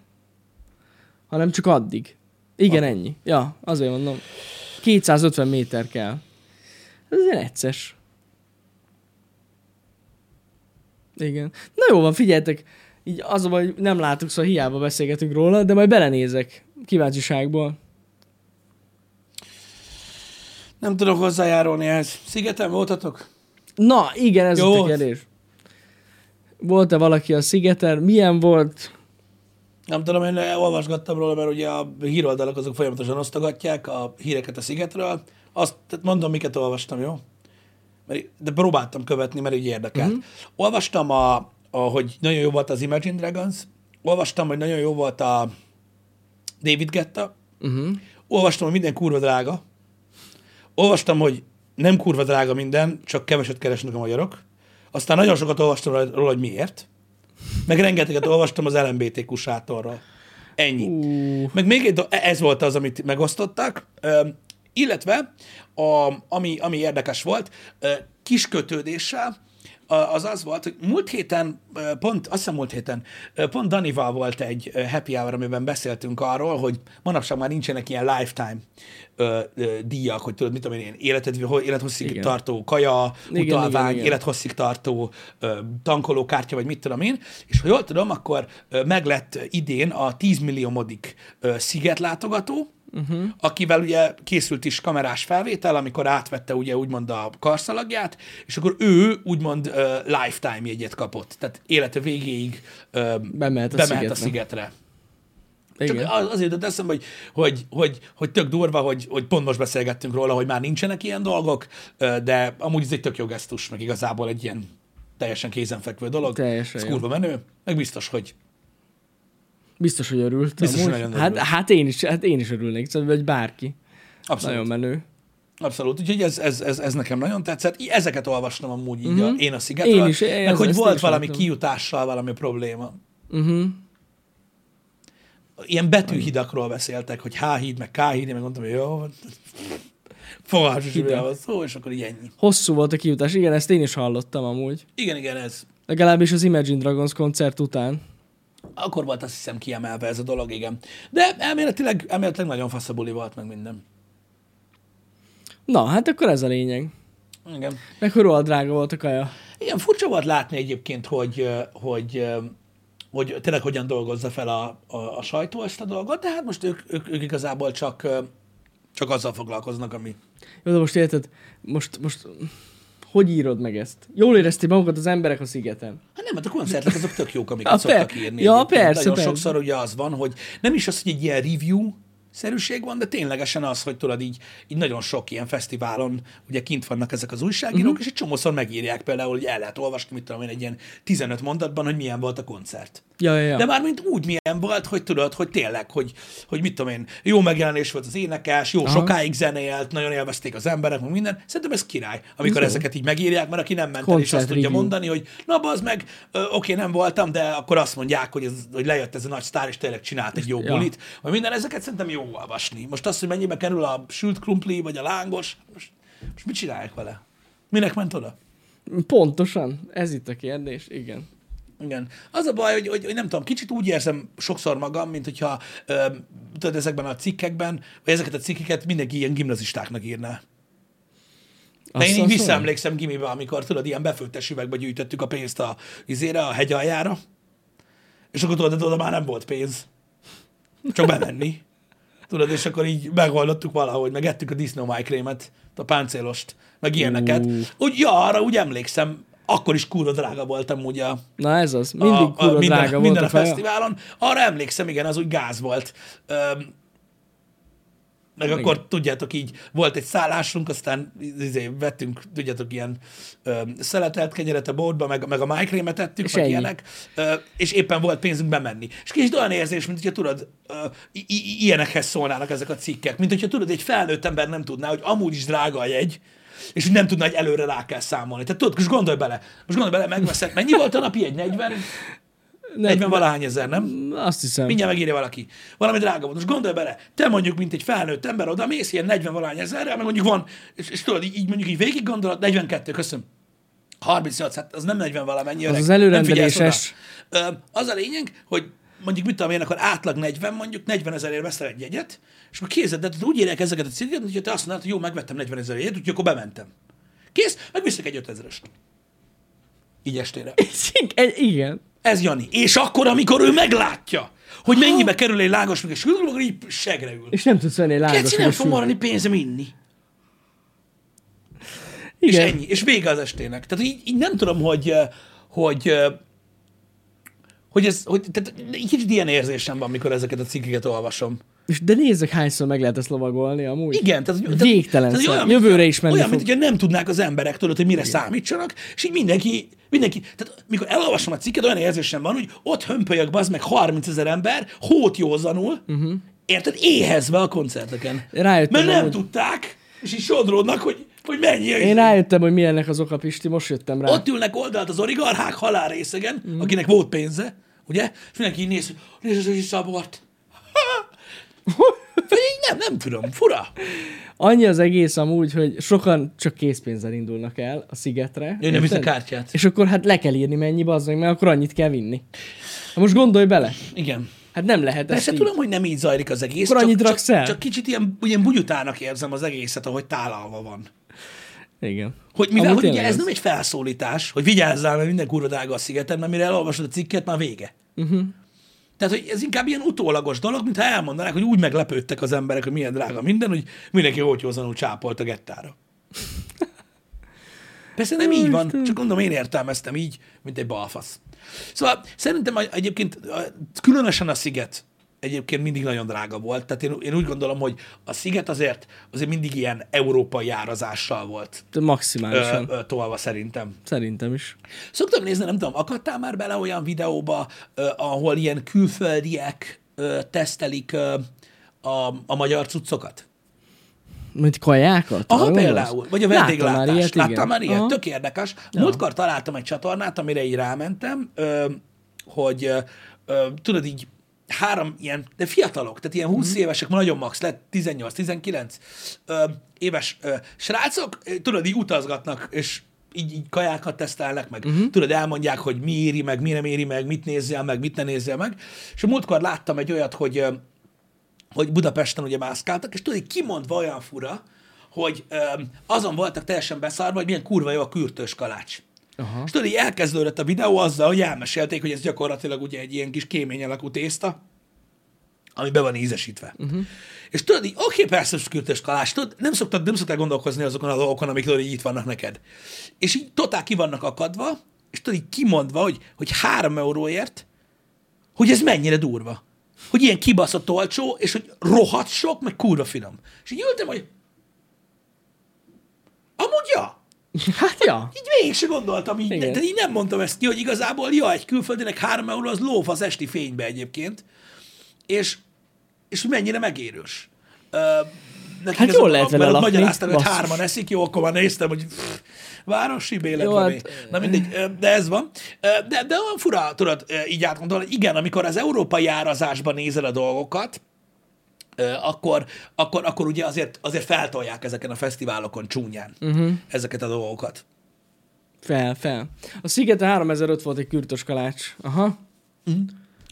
Speaker 2: hanem csak addig. Igen, ennyi. Ja, azért mondom. 250 méter kell. Ez ilyen egyszer. Igen. Na jó van, figyeljetek. Így az hogy nem látok, szóval hiába beszélgetünk róla, de majd belenézek. Kíváncsiságból.
Speaker 1: Nem tudok hozzájárulni ehhez. Szigeten voltatok?
Speaker 2: Na, igen, ez
Speaker 1: Jó.
Speaker 2: a kérdés. Volt-e valaki a szigeten? Milyen volt?
Speaker 1: Nem tudom, én olvasgattam róla, mert ugye a híroldalak azok folyamatosan osztogatják a híreket a szigetről. Azt tehát mondom, miket olvastam, jó? Mert, de próbáltam követni, mert így érdekelt.
Speaker 2: Mhm.
Speaker 1: Uh-huh. Olvastam, a, hogy nagyon jó volt az Imagine Dragons, olvastam, hogy nagyon jó volt a David Getta,
Speaker 2: Uh-huh.
Speaker 1: olvastam, hogy minden kurva drága, olvastam, hogy nem kurva drága minden, csak keveset keresnek a magyarok, aztán nagyon sokat olvastam róla, hogy miért, meg rengeteget olvastam az LMBTQ sátorról. Ennyi.
Speaker 2: Uh,
Speaker 1: Meg még egy, do- ez volt az, amit megosztottak, Ö, illetve a, ami, ami érdekes volt, ö, kis kötődéssel, ö, az az volt, hogy múlt héten, pont, azt hiszem múlt héten, pont Danival volt egy happy hour, amiben beszéltünk arról, hogy manapság már nincsenek ilyen lifetime ö, ö, díjak, hogy tudod, mit tudom én, életed, élethosszig
Speaker 2: Igen.
Speaker 1: tartó kaja,
Speaker 2: Igen,
Speaker 1: utalvány,
Speaker 2: igen, igen.
Speaker 1: élethosszig tartó ö, tankolókártya, vagy mit tudom én, és ha jól tudom, akkor ö, meglett idén a 10 milliómodik ö, szigetlátogató, uh-huh. akivel ugye készült is kamerás felvétel, amikor átvette ugye úgymond a karszalagját, és akkor ő úgymond ö, lifetime jegyet kapott, tehát élete végéig ö,
Speaker 2: Bemehet a
Speaker 1: bemehet a
Speaker 2: szigetre.
Speaker 1: szigetre. Csak
Speaker 2: igen.
Speaker 1: az- azért jutott eszembe, hogy, hogy, hogy, hogy tök durva, hogy, hogy pont most beszélgettünk róla, hogy már nincsenek ilyen dolgok, de amúgy ez egy tök jó gesztus, meg igazából egy ilyen teljesen kézenfekvő dolog.
Speaker 2: Teljesen
Speaker 1: ez kurva menő, meg biztos, hogy
Speaker 2: Biztos, hogy örült.
Speaker 1: Biztos,
Speaker 2: amúgy.
Speaker 1: hogy nagyon
Speaker 2: hát,
Speaker 1: örült.
Speaker 2: hát, én is, hát én is örülnék, szóval, vagy bárki.
Speaker 1: abszolút.
Speaker 2: Nagyon menő.
Speaker 1: Abszolút, úgyhogy ez, ez, ez, ez nekem nagyon tetszett. Ezeket olvastam amúgy így uh-huh. a, én a szigetről.
Speaker 2: Mhm. Én is, én
Speaker 1: meg hogy
Speaker 2: ezt
Speaker 1: volt
Speaker 2: is
Speaker 1: valami
Speaker 2: láttam.
Speaker 1: kijutással valami probléma.
Speaker 2: Uh-huh.
Speaker 1: Ilyen betűhidakról beszéltek, hogy H-híd, meg K-híd, meg mondtam, hogy jó, hát
Speaker 2: Hidak.
Speaker 1: miről van szó, és akkor így ennyi.
Speaker 2: Hosszú volt a kijutás, igen, ezt én is hallottam amúgy.
Speaker 1: Igen, igen, ez.
Speaker 2: Legalábbis az Imagine Dragons koncert után.
Speaker 1: Akkor volt azt hiszem kiemelve ez a dolog, igen. De elméletileg, elméletileg nagyon faszabuli volt meg minden.
Speaker 2: Na, hát akkor ez a lényeg.
Speaker 1: Igen.
Speaker 2: Meg hogy drága volt a kaja.
Speaker 1: Igen, furcsa volt látni egyébként, hogy, hogy, hogy tényleg hogyan dolgozza fel a, a, a sajtó ezt a dolgot, de hát most ők, ők, ők igazából csak, csak azzal foglalkoznak, ami...
Speaker 2: Jó, de most érted, most, most hogy írod meg ezt? Jól érezték magukat az emberek a szigeten.
Speaker 1: Hát nem, hát a koncertek azok tök jók, amiket
Speaker 2: Ja,
Speaker 1: szoktak
Speaker 2: per-
Speaker 1: írni.
Speaker 2: ja,
Speaker 1: egyébként.
Speaker 2: persze,
Speaker 1: Nagyon
Speaker 2: persze.
Speaker 1: sokszor ugye az van, hogy nem is az, hogy egy ilyen review, szerűség van, de ténylegesen az, hogy tudod így, így nagyon sok ilyen fesztiválon ugye kint vannak ezek az újságírók, uh-huh. és egy csomószor megírják például, hogy el lehet olvasni, mit tudom én, egy ilyen 15 mondatban, hogy milyen volt a koncert.
Speaker 2: Ja, ja, ja.
Speaker 1: De mármint úgy milyen volt, hogy tudod, hogy tényleg, hogy, hogy mit tudom én, jó megjelenés volt az énekes, jó
Speaker 2: Aha.
Speaker 1: sokáig zenélt, nagyon élvezték az emberek, meg minden. Szerintem ez király, amikor
Speaker 2: jó.
Speaker 1: ezeket így megírják, mert aki nem ment el, és azt tudja
Speaker 2: review.
Speaker 1: mondani, hogy na az meg, ö, oké, nem voltam, de akkor azt mondják, hogy, ez, hogy lejött ez a nagy sztár, és tényleg csinált egy jó
Speaker 2: Ja.
Speaker 1: bulit, vagy minden, ezeket szerintem jó olvasni. Most azt, hogy mennyibe kerül a sült krumpli, vagy a lángos, most, most mit csinálják vele? Minek ment oda?
Speaker 2: Pontosan, ez itt a kérdés, igen.
Speaker 1: Igen. Az a baj, hogy, hogy, hogy nem tudom, kicsit úgy érzem sokszor magam, mint hogyha ö, tudod, ezekben a cikkekben, vagy ezeket a cikkeket mindenki ilyen gimnazistáknak írná. De
Speaker 2: Azt
Speaker 1: én így visszaemlékszem gimibe, amikor tudod, ilyen befőttes üvegbe gyűjtöttük a pénzt a izére, a hegyaljára, és akkor tudod, oda már nem volt pénz. Csak bemenni. Tudod, és akkor így megoldottuk valahogy, meg ettük a disznómájkrémet, a páncélost, meg ilyeneket.
Speaker 2: Ú.
Speaker 1: Úgy, ja, arra úgy emlékszem, akkor is kurva drága voltam ugye a,
Speaker 2: Na ez az, mindig
Speaker 1: a,
Speaker 2: kurva
Speaker 1: a, minden,
Speaker 2: drága volt
Speaker 1: minden
Speaker 2: a
Speaker 1: a
Speaker 2: kaja.
Speaker 1: fesztiválon. Arra emlékszem, igen, az úgy gáz volt. Öm, meg
Speaker 2: Igen.
Speaker 1: akkor tudjátok így, volt egy szállásunk, aztán izé, vettünk, tudjátok, ilyen öm, szeletelt kenyeret a boltba, meg, meg a májkrémet ettük,
Speaker 2: És
Speaker 1: meg
Speaker 2: ennyi.
Speaker 1: ilyenek, ö, és éppen volt pénzünk bemenni. És kicsit olyan érzés, mint hogyha tudod, ö, i- i- ilyenekhez szólnának ezek a cikkek, mint hogyha tudod, egy felnőtt ember nem tudná, hogy amúgy is drága a jegy, és hogy nem tudná, hogy előre rá kell számolni. Tehát tudod, most gondolj bele, most gondolj bele, megveszed, mennyi volt a napi egy 40? 40 valahány ezer, nem?
Speaker 2: Azt hiszem.
Speaker 1: Mindjárt megírja valaki. Valami drága volt. Most gondolj bele, te mondjuk, mint egy felnőtt ember, oda mész ilyen 40 valahány ezerrel, meg mondjuk van, és, és tudod, így, mondjuk így végig gondolod, 42, köszönöm. 38, hát az nem 40 valamennyi. öreg.
Speaker 2: az
Speaker 1: Nem
Speaker 2: előrendeléses.
Speaker 1: Az a lényeg, hogy mondjuk mit tudom én, akkor átlag 40, mondjuk 40 ezerért veszel egy jegyet, és akkor kézed, de úgy írják ezeket a cikkeket, hogy te azt mondod, hogy jó, megvettem 40 ezer jegyet, úgyhogy akkor bementem. Kész, megviszek egy 5000-est. Így estére.
Speaker 2: Igen.
Speaker 1: Ez Jani. És akkor, amikor ő meglátja, hogy mennyibe kerül egy lángos meg és akkor így segre ül.
Speaker 2: És nem tudsz venni egy lángos
Speaker 1: Keci nem fog maradni pénzem inni. És
Speaker 2: Igen.
Speaker 1: ennyi. És vége az estének. Tehát így, így nem tudom, hogy, ö, hogy, ö, hogy ez, hogy, tehát kicsit ilyen érzésem van, mikor ezeket a cikkeket olvasom.
Speaker 2: És de nézzek, hányszor meg lehet ezt lovagolni amúgy.
Speaker 1: Igen, tehát, tehát,
Speaker 2: Végtelenszer.
Speaker 1: olyan,
Speaker 2: Jövőre is menni
Speaker 1: Olyan,
Speaker 2: fog.
Speaker 1: mint hogyha nem tudnák az emberek, tudod, hogy mire számítsanak, és így mindenki, mindenki, tehát mikor elolvasom a cikket, olyan érzésem van, hogy ott hömpölyög bazd meg 30 ezer ember, hót józanul, uh-huh. érted, éhezve a koncerteken.
Speaker 2: Rájöttem
Speaker 1: Mert nem
Speaker 2: amúgy.
Speaker 1: tudták, és így sodródnak, hogy, hogy mennyi.
Speaker 2: Én rájöttem, hogy mi ennek az oka, Pisti, most jöttem rá.
Speaker 1: Ott ülnek oldalt az oligarchák halál részegen, mm. akinek volt pénze, ugye? És mindenki így néz, hogy nézd az szabort. Így nem, nem tudom, fura.
Speaker 2: Annyi az egész amúgy, hogy sokan csak készpénzzel indulnak el a szigetre.
Speaker 1: Ő nem visz a kártyát.
Speaker 2: És akkor hát le kell írni mennyi, bazzag, mert akkor annyit kell vinni. Ha most gondolj bele.
Speaker 1: Igen.
Speaker 2: Hát nem lehet ezt
Speaker 1: Persze
Speaker 2: így.
Speaker 1: tudom, hogy nem így zajlik az egész,
Speaker 2: Akkor annyit
Speaker 1: csak, csak, csak kicsit ilyen, ilyen bugyutának érzem az egészet, ahogy tálalva van.
Speaker 2: Igen.
Speaker 1: Hogy mivel
Speaker 2: Amúgy
Speaker 1: hogy ugye ez
Speaker 2: az.
Speaker 1: nem egy felszólítás, hogy vigyázzál, mert minden kurva drága a szigeten, mert mire elolvasod a cikket, már vége.
Speaker 2: Uh-huh.
Speaker 1: Tehát, hogy ez inkább ilyen utólagos dolog, mintha elmondanák, hogy úgy meglepődtek az emberek, hogy milyen drága minden, hogy mindenki olcsózanul csápolt a gettára. Persze nem így van, csak gondolom én értelmeztem így, mint egy balfasz. Szóval szerintem egyébként különösen a sziget egyébként mindig nagyon drága volt. Tehát én, én úgy gondolom, hogy a sziget azért, azért mindig ilyen európai árazással volt
Speaker 2: De
Speaker 1: ö,
Speaker 2: maximálisan.
Speaker 1: ö, tolva szerintem.
Speaker 2: Szerintem is.
Speaker 1: Szoktam nézni, nem tudom, akadtál már bele olyan videóba, ö, ahol ilyen külföldiek ö, tesztelik ö, a, a magyar cuccokat?
Speaker 2: Mint kajákat?
Speaker 1: Aha, például. Vagy a
Speaker 2: Láttam
Speaker 1: vendéglátás.
Speaker 2: már ilyet,
Speaker 1: Láttam
Speaker 2: igen.
Speaker 1: már ilyet?
Speaker 2: Aha.
Speaker 1: Tök érdekes. Múltkor találtam egy csatornát, amire így rámentem, ö, hogy ö, ö, tudod így három ilyen, de fiatalok, tehát ilyen 20
Speaker 2: Mhm.
Speaker 1: évesek, ma nagyon max, lett 18-19 ö, éves ö, srácok, tudod, így utazgatnak, és így, így kajákat tesztelnek, meg uh-huh. tudod, elmondják, hogy mi éri meg, mi nem éri meg, mit nézzél meg, mit ne nézzél meg. És a múltkor láttam egy olyat, hogy hogy Budapesten ugye mászkáltak, és tudod, így kimondva olyan fura, hogy azon voltak teljesen beszarva, hogy milyen kurva jó a kürtős kalács.
Speaker 2: Aha.
Speaker 1: És tudod, így elkezdődött a videó azzal, hogy elmesélték, hogy ez gyakorlatilag ugye egy ilyen kis kémény alakú tészta, ami be van ízesítve. Uh-huh. És tudod, így, oké, persze, hogy kürtős kalács, tudod, nem szoktad, nem szoktál gondolkozni azokon a dolgokon, amik tudod, így itt vannak neked. És így totál ki vannak akadva, és tudod, így kimondva, hogy, hogy három euróért, hogy ez mennyire durva. Hogy ilyen kibaszott olcsó, és hogy rohadt sok, meg kurva finom. És így ültem, hogy amúgy ja,
Speaker 2: Hát ja.
Speaker 1: így végig se gondoltam, így,
Speaker 2: Igen.
Speaker 1: de így nem mondtam ezt ki, hogy igazából ja, egy külföldinek három euró az lóf az esti fénybe egyébként, és, és hogy mennyire megérős. Ö, nekik
Speaker 2: Hát jól lehet vele lakni,
Speaker 1: Magyaráztam, hogy hárman eszik, jó, akkor már néztem, hogy pff, városi
Speaker 2: Jó,
Speaker 1: béletve.
Speaker 2: hát-.
Speaker 1: Na mindegy, de ez van. De, de olyan fura, tudod, így átgondolni, igen, amikor az európai árazásban nézel a dolgokat, akkor, akkor, akkor ugye azért, azért feltolják ezeken a fesztiválokon csúnyán uh-huh. ezeket a dolgokat.
Speaker 2: Fel, fel. A szigeten 3005 volt egy kürtös kalács. Aha.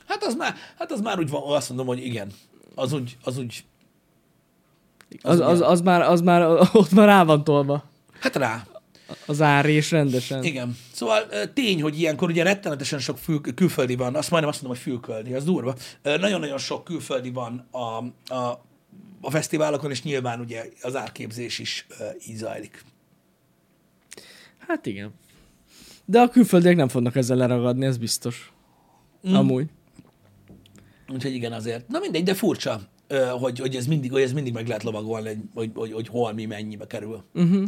Speaker 1: Hát az már, hát az már úgy van, azt mondom, hogy igen. Az úgy, az úgy,
Speaker 2: Az, az, az, már, az már, ott már rá van tolva
Speaker 1: hát rá.
Speaker 2: Az ár és rendesen.
Speaker 1: Igen. Szóval tény, hogy ilyenkor ugye rettenetesen sok fül, külföldi van, azt majdnem azt mondom, hogy fülköldi, az durva. Nagyon-nagyon sok külföldi van a, a, a fesztiválokon, és nyilván ugye az árképzés is így zajlik.
Speaker 2: Hát igen. De a külföldiek nem fognak ezzel leragadni, ez biztos. Mm. Amúgy.
Speaker 1: Úgyhogy igen, azért. Na mindegy, de furcsa, hogy, hogy, ez mindig, hogy ez mindig meg lehet lovagolni, hogy, hogy, hogy, hogy hol mi mennyibe kerül.
Speaker 2: Uh-huh.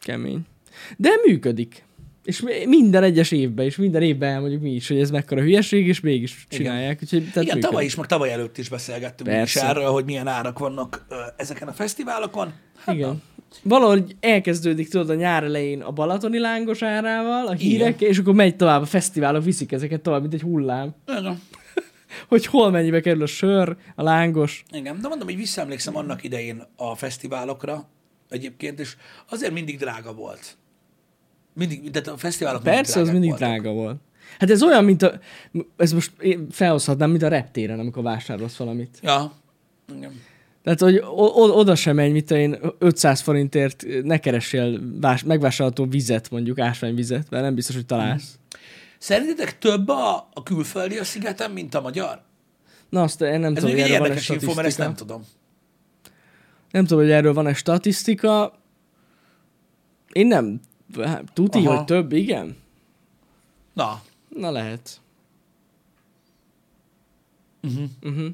Speaker 2: Kemény. De működik. És mi- minden egyes évben, és minden évben elmondjuk mi is, hogy ez mekkora hülyeség, és mégis csinálják. Úgyhogy, tehát
Speaker 1: Igen,
Speaker 2: működik.
Speaker 1: tavaly is, meg tavaly előtt is beszélgettünk is
Speaker 2: Persze.
Speaker 1: erről, hogy milyen árak vannak ezeken a fesztiválokon. Hát
Speaker 2: Igen. Valahogy elkezdődik, tudod, a nyár elején a balatoni lángos árával, a hírek, és akkor megy tovább, a fesztiválok viszik ezeket tovább, mint egy hullám.
Speaker 1: Igen.
Speaker 2: Hogy hol mennyibe kerül a sör, a lángos.
Speaker 1: Igen, de mondom, hogy visszaemlékszem annak idején a fesztiválokra egyébként, és azért mindig drága volt. Mindig, tehát a fesztiválok
Speaker 2: Persze, az
Speaker 1: drágák
Speaker 2: mindig
Speaker 1: voltak.
Speaker 2: drága volt. Hát ez olyan, mint a... Ez most én felhozhatnám, mint a reptéren, amikor vásárolsz valamit.
Speaker 1: Ja, igen.
Speaker 2: Tehát, hogy oda sem megy, mint én 500 forintért ne keressél vás- megvásárolható vizet, mondjuk ásványvizet, mert nem biztos, hogy találsz.
Speaker 1: Szerintetek több a, a külföldi a szigeten, mint a magyar?
Speaker 2: Na azt én nem
Speaker 1: Ez
Speaker 2: tudom, van
Speaker 1: érdekes info, mert ezt nem tudom.
Speaker 2: Nem tudom, hogy erről van-e statisztika. Én nem... hát, Tuti,
Speaker 1: Aha.
Speaker 2: hogy több, igen?
Speaker 1: Na,
Speaker 2: Na lehet.
Speaker 1: uh-huh.
Speaker 2: Uh-huh.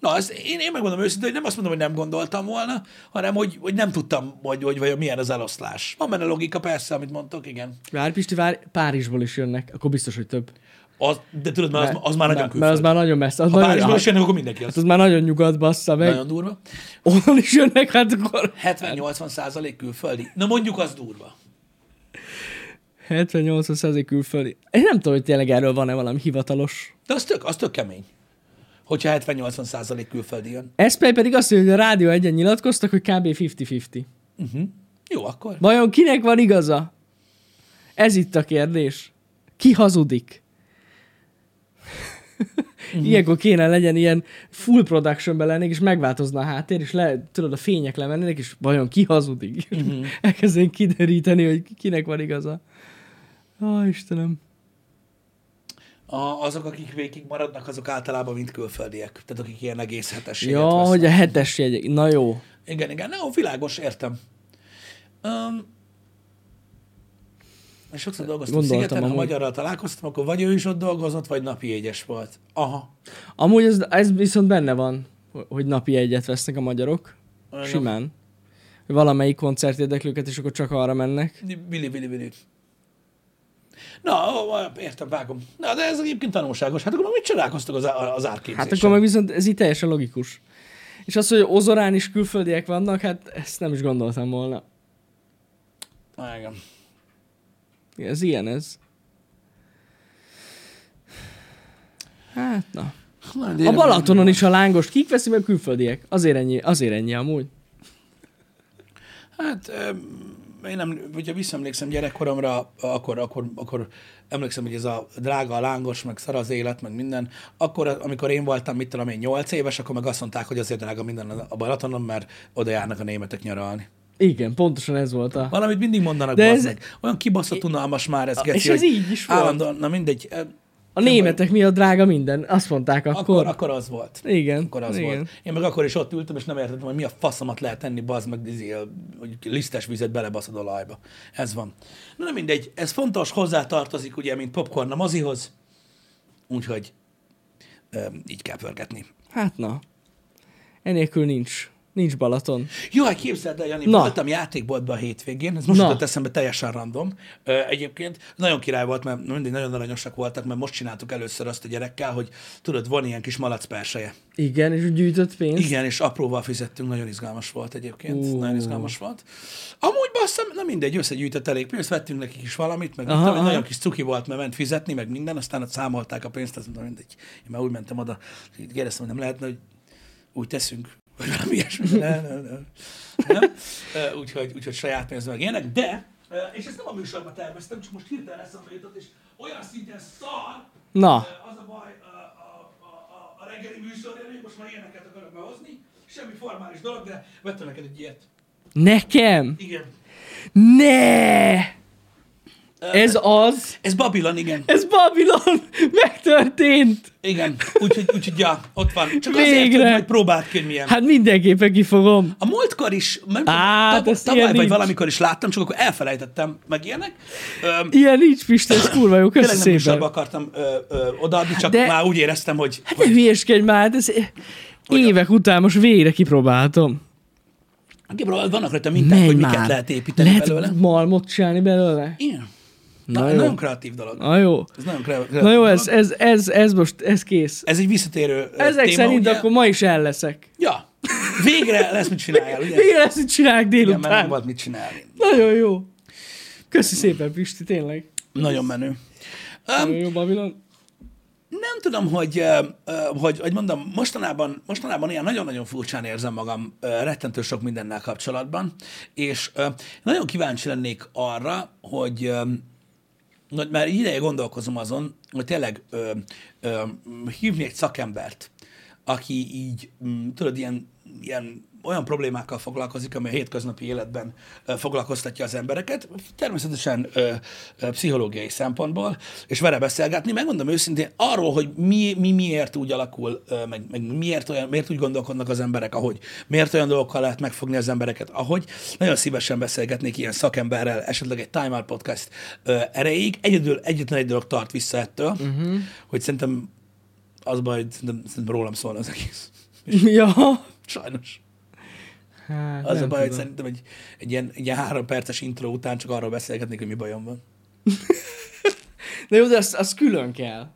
Speaker 1: Na, ez, én, én megmondom őszintén, hogy nem azt mondom, hogy nem gondoltam volna, hanem hogy, hogy nem tudtam, hogy, hogy vajon milyen az eloszlás. Van benne logika, persze, amit mondtok, igen.
Speaker 2: Várj, Pisti, várj, Párizsból is jönnek, akkor biztos, hogy több.
Speaker 1: Az, de tudod, mert az, az már nagyon külföld.
Speaker 2: mert az már nagyon messze. Az
Speaker 1: ha
Speaker 2: nagyon,
Speaker 1: Párizsból is
Speaker 2: hát,
Speaker 1: jönnek, akkor mindenki az.
Speaker 2: az már nagyon nyugat bassza meg.
Speaker 1: Nagyon durva.
Speaker 2: Onnan is jönnek, hát akkor
Speaker 1: 70-80 százalék külföldi. Na mondjuk az durva.
Speaker 2: 70-80 százalék külföldi. Én nem tudom, hogy tényleg erről van-e valami hivatalos.
Speaker 1: De az tök, az tök kemény. Hogyha 70-80 százalék külföldi jön.
Speaker 2: Eszpej pedig azt mondja, hogy a Rádió egyen nyilatkoztak, hogy kb. 50-50.
Speaker 1: Uh-huh. Jó, akkor.
Speaker 2: Vajon kinek van igaza? Ez itt a kérdés. Ki hazudik? Uh-huh. Ilyenkor kéne legyen ilyen full productionben lennék, és megváltozna a háttér, és le, tudod, a fények lemennének, és vajon ki hazudik? Uh-huh. Elkezdenénk kideríteni, hogy kinek van igaza. Ó, Istenem.
Speaker 1: A, azok, akik végig maradnak, azok általában mind külföldiek. Tehát akik ilyen egész hetességet
Speaker 2: Ja,
Speaker 1: vesznek.
Speaker 2: hogy a hetes jegyek. Na jó.
Speaker 1: Igen, igen. Na, világos, értem. Um, sokszor dolgoztam
Speaker 2: Gondoltam
Speaker 1: szigeten, ha
Speaker 2: amúgy.
Speaker 1: magyarral találkoztam, akkor vagy ő is ott dolgozott, vagy napi jegyes volt. Aha.
Speaker 2: Amúgy ez, ez viszont benne van, hogy napi egyet vesznek a magyarok.
Speaker 1: Igen.
Speaker 2: Simán. Valamelyik koncert érdekli őket, és akkor csak arra mennek.
Speaker 1: Vili, vili, vili. Na, értem, vágom. Na, de ez egyébként tanulságos. Hát akkor mit csodálkoztak az, az árképzésen?
Speaker 2: Hát akkor meg viszont ez így teljesen logikus. És az, hogy Ozorán is külföldiek vannak, hát ezt nem is gondoltam volna.
Speaker 1: Ah, igen.
Speaker 2: Ez ilyen ez. Hát na.
Speaker 1: Na,
Speaker 2: A Balatonon is a lángos kik veszi meg külföldiek? Azért ennyi, azért ennyi amúgy.
Speaker 1: Hát, én nem, hogyha visszaemlékszem gyerekkoromra, akkor, akkor, akkor emlékszem, hogy ez a drága a lángos, meg szar az élet, meg minden. Akkor, amikor én voltam, mit tudom én, 8 éves, akkor meg azt mondták, hogy azért drága minden a Balatonon, mert oda járnak a németek nyaralni.
Speaker 2: Igen, pontosan ez volt a...
Speaker 1: Valamit mindig mondanak,
Speaker 2: De ez-
Speaker 1: meg. Olyan kibaszott unalmas már ez, Geci,
Speaker 2: és ez így is volt.
Speaker 1: Állandóan, na mindegy. ö,
Speaker 2: A németek miatt drága minden. Azt mondták akkor.
Speaker 1: Akkor, akkor az volt.
Speaker 2: Igen.
Speaker 1: Akkor az
Speaker 2: igen.
Speaker 1: volt. Én meg akkor is ott ültem, és nem értettem, hogy mi a faszomat lehet tenni, bazd meg, izé, hogy lisztes vizet belebaszod a lajba. Ez van. Na nem mindegy, ez fontos, hozzátartozik ugye, mint popcorn a mozihoz, úgyhogy ö, így kell pörgetni.
Speaker 2: Hát na. Enélkül nincs. Nincs Balaton.
Speaker 1: Jó, képzeld el, Jani,
Speaker 2: Na.
Speaker 1: voltam játékboltban a hétvégén, ez most
Speaker 2: Na.
Speaker 1: jutott eszembe teljesen random. Ö, egyébként nagyon király volt, mert mindig nagyon aranyosak voltak, mert most csináltuk először azt a gyerekkel, hogy tudod, van ilyen kis malac perseje.
Speaker 2: Igen, és gyűjtött pénzt.
Speaker 1: Igen, és apróval fizettünk, nagyon izgalmas volt egyébként, uh. nagyon izgalmas volt. Amúgy basszam, na mindegy, összegyűjtött elég pénzt, vettünk nekik is valamit, meg
Speaker 2: Aha,
Speaker 1: aha, nagyon kis cuki volt, mert ment fizetni, meg minden, aztán ott számolták a pénzt, az mondom, mindegy. Én már úgy mentem oda, kérdeztem, hogy nem lehetne, hogy úgy teszünk, vagy valami ilyesmi, de nem, nem, nem. Úgyhogy, úgyhogy saját pénz meg ilyenek, de, és ezt nem a műsorban terveztem, csak most hirtelen eszembe jutott, és olyan szinten szar,
Speaker 2: Na,
Speaker 1: az a baj a, a, a, a, a reggeli műsorja, hogy most már ilyeneket akarok behozni. Semmi formális dolog, de vettem neked egy ilyet.
Speaker 2: nekem?
Speaker 1: Igen.
Speaker 2: Ne! Ez az?
Speaker 1: Ez Babylon, igen.
Speaker 2: Ez Babilon! Megtörtént!
Speaker 1: Igen. Úgyhogy, úgyhogy ja, ott van. Csak azért,
Speaker 2: Végre.
Speaker 1: hogy majd próbáld ki, hogy milyen.
Speaker 2: Hát mindenképpen kifogom.
Speaker 1: A múltkor is, tudom,
Speaker 2: Á, ez ilyen
Speaker 1: tavaly vagy
Speaker 2: nincs.
Speaker 1: valamikor is láttam, csak akkor elfelejtettem meg ilyenek. Öm,
Speaker 2: Ilyen nincs, Pista, ez kurva jó, köszi
Speaker 1: Tényleg nem
Speaker 2: szépen.
Speaker 1: akartam ö, ö, odaadni, csak
Speaker 2: De-
Speaker 1: már úgy éreztem, hogy,
Speaker 2: Hát ne
Speaker 1: hogy
Speaker 2: hülyeskedj már, hát ez évek után most végre kipróbáltam.
Speaker 1: Kipróbálod, vannak rajta minták, hogy miket lehet építeni
Speaker 2: Lehet
Speaker 1: belőle.
Speaker 2: malmot csinálni belőle?
Speaker 1: Igen.
Speaker 2: Na
Speaker 1: Na,
Speaker 2: jó.
Speaker 1: nagyon kreatív dolog.
Speaker 2: Na jó.
Speaker 1: Ez nagyon kreatív
Speaker 2: Na jó,
Speaker 1: dolog.
Speaker 2: ez, ez, ez, ez most, ez kész.
Speaker 1: Ez egy visszatérő
Speaker 2: Ezek
Speaker 1: téma,
Speaker 2: szerint
Speaker 1: ugye?
Speaker 2: akkor ma is el leszek.
Speaker 1: Ja. Végre lesz mit csináljál, ugye?
Speaker 2: Végre lesz, hogy csinálják
Speaker 1: Igen, mert nem
Speaker 2: délután.
Speaker 1: volt mit csinálni.
Speaker 2: Nagyon jó. Köszi szépen, Pisti, tényleg.
Speaker 1: Nagyon menő.
Speaker 2: Nagyon
Speaker 1: Um,
Speaker 2: jó, Babilon.
Speaker 1: nem tudom, hogy, hogy, hogy mondom, mostanában, mostanában ilyen nagyon-nagyon furcsán érzem magam rettentő sok mindennel kapcsolatban, és nagyon kíváncsi lennék arra, hogy hogy már ideje gondolkozom azon, hogy tényleg ö, ö, hívni egy szakembert, aki így, mm, tudod, ilyen, ilyen olyan problémákkal foglalkozik, ami a hétköznapi életben foglalkoztatja az embereket, természetesen ö, ö, pszichológiai szempontból, és vele beszélgetni, megmondom őszintén, arról, hogy mi, mi miért úgy alakul, ö, meg, meg miért, olyan, miért úgy gondolkodnak az emberek, ahogy, miért olyan dolgokkal lehet megfogni az embereket, ahogy, nagyon szívesen beszélgetnék ilyen szakemberrel, esetleg egy Time Out Podcast ö, erejéig. Egyedül, egyetlen egy dolog tart vissza ettől, uh-huh. hogy szerintem az hogy szerintem, szerintem rólam szól az egész.
Speaker 2: ja.
Speaker 1: Sajnos.
Speaker 2: Hát,
Speaker 1: Az
Speaker 2: nem
Speaker 1: a baj, hogy
Speaker 2: tudom.
Speaker 1: szerintem egy, egy, ilyen, egy ilyen három perces intro után csak arról beszélgetnék, hogy mi bajom van.
Speaker 2: De jó, de az, az külön kell.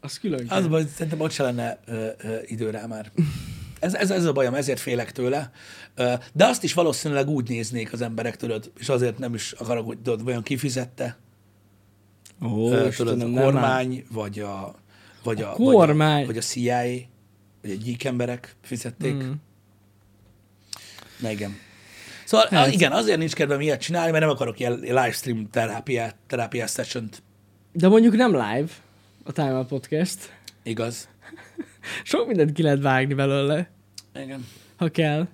Speaker 2: Az külön kell.
Speaker 1: Az a baj, hogy szerintem ott se lenne ö, ö, idő rá már. Ez, ez, ez a bajom, ezért félek tőle. De azt is valószínűleg úgy néznék az emberek, tudod, és azért nem is akarok, hogy tudod, vajon kifizette,
Speaker 2: Ó,
Speaker 1: tudod, a
Speaker 2: nem
Speaker 1: kormány, vagy a, vagy a,
Speaker 2: A kormány.
Speaker 1: Vagy a, vagy a CIA, vagy a gyík emberek fizették.
Speaker 2: Mm.
Speaker 1: Na igen. Szóval
Speaker 2: Hát.
Speaker 1: igen, azért nincs kedvem ilyet csinálni, mert nem akarok ilyen livestream terápiát, terápiás session
Speaker 2: De mondjuk nem live a Time Out Podcast.
Speaker 1: Igaz?
Speaker 2: Sok mindent ki lehet vágni belőle,
Speaker 1: Igen.
Speaker 2: ha kell.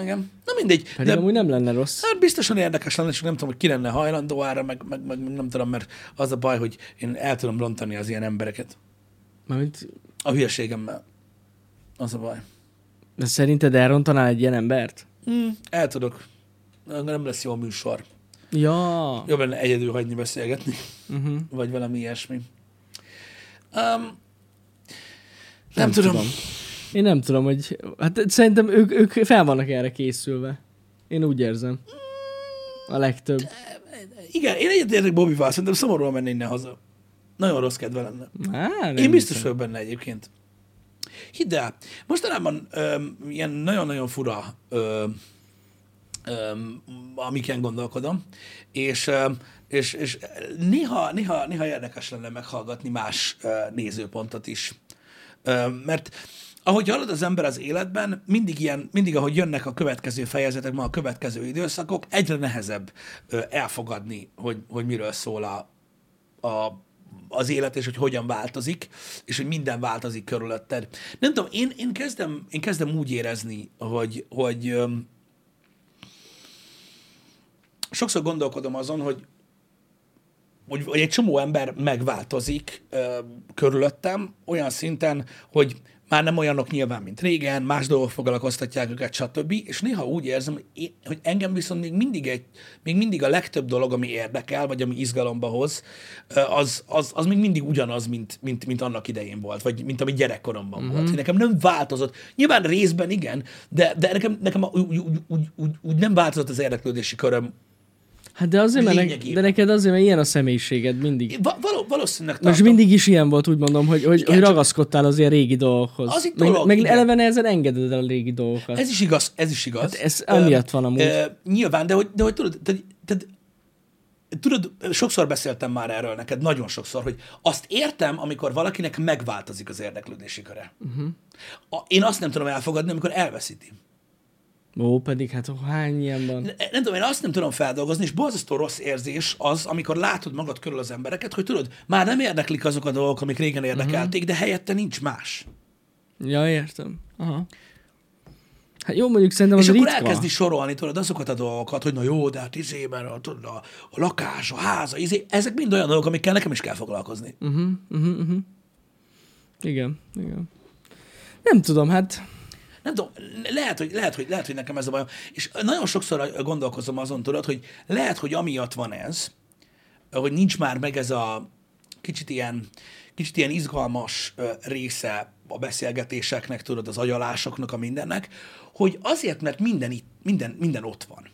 Speaker 1: Igen. Na mindegy.
Speaker 2: Pedig
Speaker 1: De,
Speaker 2: amúgy nem lenne rossz.
Speaker 1: hát biztosan érdekes lenne, csak nem tudom, hogy ki lenne hajlandó ára, meg, meg, meg nem tudom, mert az a baj, hogy én el tudom rontani az ilyen embereket.
Speaker 2: Mármint,
Speaker 1: A hülyeségemmel. Az a baj.
Speaker 2: de szerinted elrontanál egy ilyen embert?
Speaker 1: Mm, el tudok. Nem lesz jó a műsor.
Speaker 2: Ja.
Speaker 1: Jobb lenne egyedül hagyni beszélgetni,
Speaker 2: Uh-huh.
Speaker 1: vagy valami ilyesmi. Um, nem, nem tudom. tudom.
Speaker 2: Én nem tudom, hogy... Hát szerintem ők, ők fel vannak erre készülve. Én úgy érzem. A legtöbb.
Speaker 1: Igen, én egyetértek Bobby-val, szerintem szomorúan menni innen haza. Nagyon rossz kedve lenne.
Speaker 2: Á, nem
Speaker 1: Én biztos vagyok benne egyébként. Hidd el, mostanában öm, ilyen nagyon-nagyon fura öm, öm, amiken gondolkodom, és, öm, és, és néha, néha, néha érdekes lenne meghallgatni más ö, nézőpontot is. Öm, mert ahogy halad az ember az életben, mindig ilyen, mindig ahogy jönnek a következő fejezetek, ma a következő időszakok, egyre nehezebb ö, elfogadni, hogy, hogy miről szól a, a, az élet, és hogy hogyan változik, és hogy minden változik körülötted. Nem tudom, én, én, kezdem, én kezdem úgy érezni, hogy, hogy öm, sokszor gondolkodom azon, hogy hogy, hogy egy csomó ember megváltozik ö, körülöttem olyan szinten, hogy már nem olyanok nyilván, mint régen, más dolgok foglalkoztatják őket, stb. És néha úgy érzem, hogy, én, hogy engem viszont még mindig, egy, még mindig a legtöbb dolog, ami érdekel, vagy ami izgalomba hoz, az, az, az még mindig ugyanaz, mint, mint, mint annak idején volt, vagy mint ami gyerekkoromban mm-hmm. volt. Hogy nekem nem változott. Nyilván részben igen, de, de nekem, nekem úgy, úgy, úgy, úgy, úgy nem változott az érdeklődési köröm.
Speaker 2: Hát de azért, mert de neked azért, mert ilyen a személyiséged mindig.
Speaker 1: Va- való, valószínűleg tartom.
Speaker 2: Most mindig is ilyen volt, úgy mondom, hogy, hogy,
Speaker 1: Igen,
Speaker 2: hogy ragaszkodtál az ilyen régi dolgokhoz.
Speaker 1: Az itt
Speaker 2: meg,
Speaker 1: dolog,
Speaker 2: meg
Speaker 1: igen.
Speaker 2: eleve nehezen engeded el a régi dolgokat.
Speaker 1: Ez is igaz, ez is igaz.
Speaker 2: Hát ez amiatt van amúgy.
Speaker 1: Ö, nyilván, de hogy, de hogy tudod, tehát, tehát, tudod, sokszor beszéltem már erről neked, nagyon sokszor, hogy azt értem, amikor valakinek megváltozik az érdeklődési köre. Uh-huh. A, én azt nem tudom elfogadni, amikor elveszíti.
Speaker 2: Ó, pedig hát hány ilyen van.
Speaker 1: Ne- Nem tudom, én azt nem tudom feldolgozni, és borzasztó rossz érzés az, amikor látod magad körül az embereket, hogy tudod, már nem érdeklik azok a dolgok, amik régen érdekelték, uh-huh. de helyette nincs más.
Speaker 2: Ja, értem. Aha. Hát jó, mondjuk szerintem
Speaker 1: És
Speaker 2: az
Speaker 1: akkor
Speaker 2: ritka.
Speaker 1: elkezdi sorolni, tudod, azokat a dolgokat, hogy na jó, de hát izében, a, tudod, a, a lakás, a háza, izé, ezek mind olyan dolgok, amikkel nekem is kell foglalkozni.
Speaker 2: Uh-huh, uh-huh, uh-huh. Igen, igen. Nem tudom, hát
Speaker 1: Nem tudom, lehet hogy, lehet, hogy, lehet, hogy nekem ez a bajom. És nagyon sokszor gondolkozom azon, tudod, hogy lehet, hogy amiatt van ez, hogy nincs már meg ez a kicsit ilyen, kicsit ilyen izgalmas része a beszélgetéseknek, tudod, az agyalásoknak, a mindennek, hogy azért, mert minden, itt, minden, minden ott van.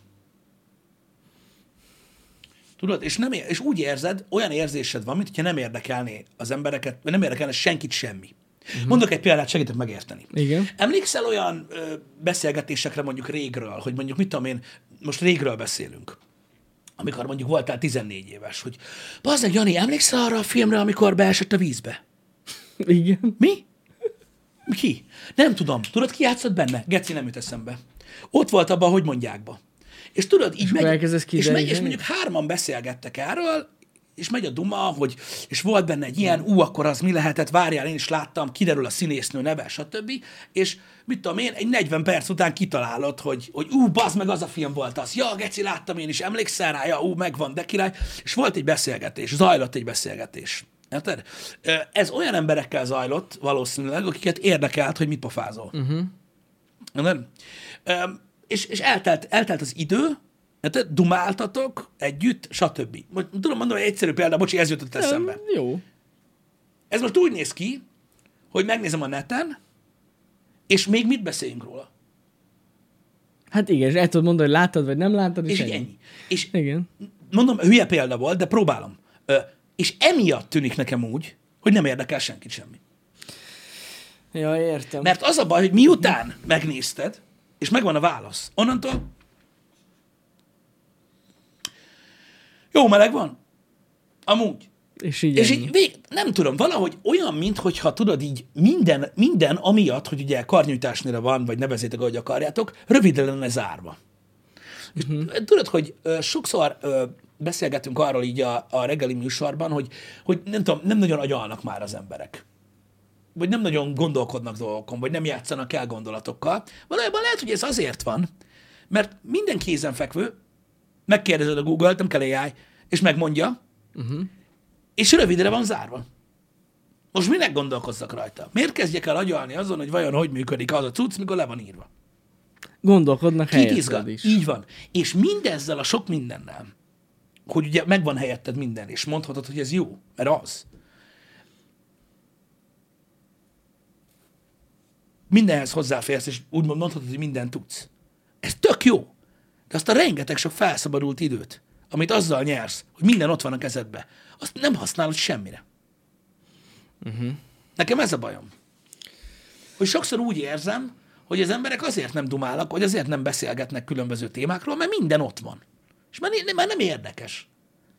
Speaker 1: Tudod, és, nem, és úgy érzed, olyan érzésed van, mintha nem érdekelné az embereket, nem érdekelne senkit semmi. Uh-huh. Mondok egy példát, segítek megérteni.
Speaker 2: igen.
Speaker 1: Emlékszel olyan ö, beszélgetésekre mondjuk régről, hogy mondjuk mit tudom én, most régről beszélünk, amikor mondjuk voltál 14 éves, hogy bazdmeg, Jani, emlékszel arra a filmre, amikor beesett a vízbe?
Speaker 2: Igen.
Speaker 1: Mi? Ki? Nem tudom. Tudod, ki játszott benne? Geci nem jut eszembe. Ott volt abban, hogy mondják ba. És tudod, így
Speaker 2: akkor
Speaker 1: megy, és, megy, és mondjuk hárman beszélgettek erről, és megy a duma, hogy, és volt benne egy ilyen, ú, akkor az mi lehetett, várjál, én is láttam, kiderül a színésznő neve, stb. És mit tudom én, egy 40 perc után kitalálod, hogy, hogy ú, bazd meg, az a film volt az. Ja, geci, láttam én is, emlékszel rá, ja, ú, megvan, de király. És volt egy beszélgetés, zajlott egy beszélgetés. Érted? Ez olyan emberekkel zajlott valószínűleg, akiket érdekelt, hogy mit pofázol. Uh-huh. Nem? És, és eltelt, eltelt az idő, Hát dumáltatok együtt, stb. Most tudom mondani egy egyszerű példa, bocsi, ez jutott eszembe.
Speaker 2: Jó.
Speaker 1: Ez most úgy néz ki, hogy megnézem a neten, és még mit beszéljünk róla.
Speaker 2: Hát igen, és el tudod mondani, hogy láttad, vagy nem láttad, és,
Speaker 1: És
Speaker 2: ennyi.
Speaker 1: ennyi. És
Speaker 2: Igen.
Speaker 1: mondom, hülye példa volt, de próbálom. Ö, és emiatt tűnik nekem úgy, hogy nem érdekel senkit semmi.
Speaker 2: Ja, értem.
Speaker 1: Mert az a baj, hogy miután megnézted, és megvan a válasz, onnantól jó meleg van. Amúgy.
Speaker 2: És így
Speaker 1: És így vég, nem tudom, valahogy olyan, mintha tudod így minden, minden amiatt, hogy ugye karnyújtásnál van, vagy nevezétek, ahogy akarjátok, rövidre lenne zárva. És
Speaker 2: Mhm.
Speaker 1: tudod, hogy sokszor beszélgetünk arról így a, a reggeli műsorban, hogy, hogy nem tudom, nem nagyon agyalnak már az emberek. Vagy nem nagyon gondolkodnak dolgokon, vagy nem játszanak el gondolatokkal. Valójában lehet, hogy ez azért van, mert minden kézenfekvő, megkérdezed a Google-t, nem kell AI, és megmondja, és rövidre van zárva. Most minek gondolkozzak rajta? Miért kezdjek el agyalni azon, hogy vajon hogy működik az a cucc, mikor le van írva?
Speaker 2: Gondolkodnak helyetted is.
Speaker 1: Így van. És mindezzel a sok mindennel, hogy ugye megvan helyetted minden, és mondhatod, hogy ez jó, mert az. Mindenhez hozzáférsz, és úgymond mondhatod, hogy mindent tudsz. Ez tök jó. Azt a rengeteg sok felszabadult időt, amit azzal nyersz, hogy minden ott van a kezedbe, azt nem használod semmire. Uh-huh. Nekem ez a bajom. Hogy sokszor úgy érzem, hogy az emberek azért nem dumálnak, vagy azért nem beszélgetnek különböző témákról, mert minden ott van. És már, már nem érdekes.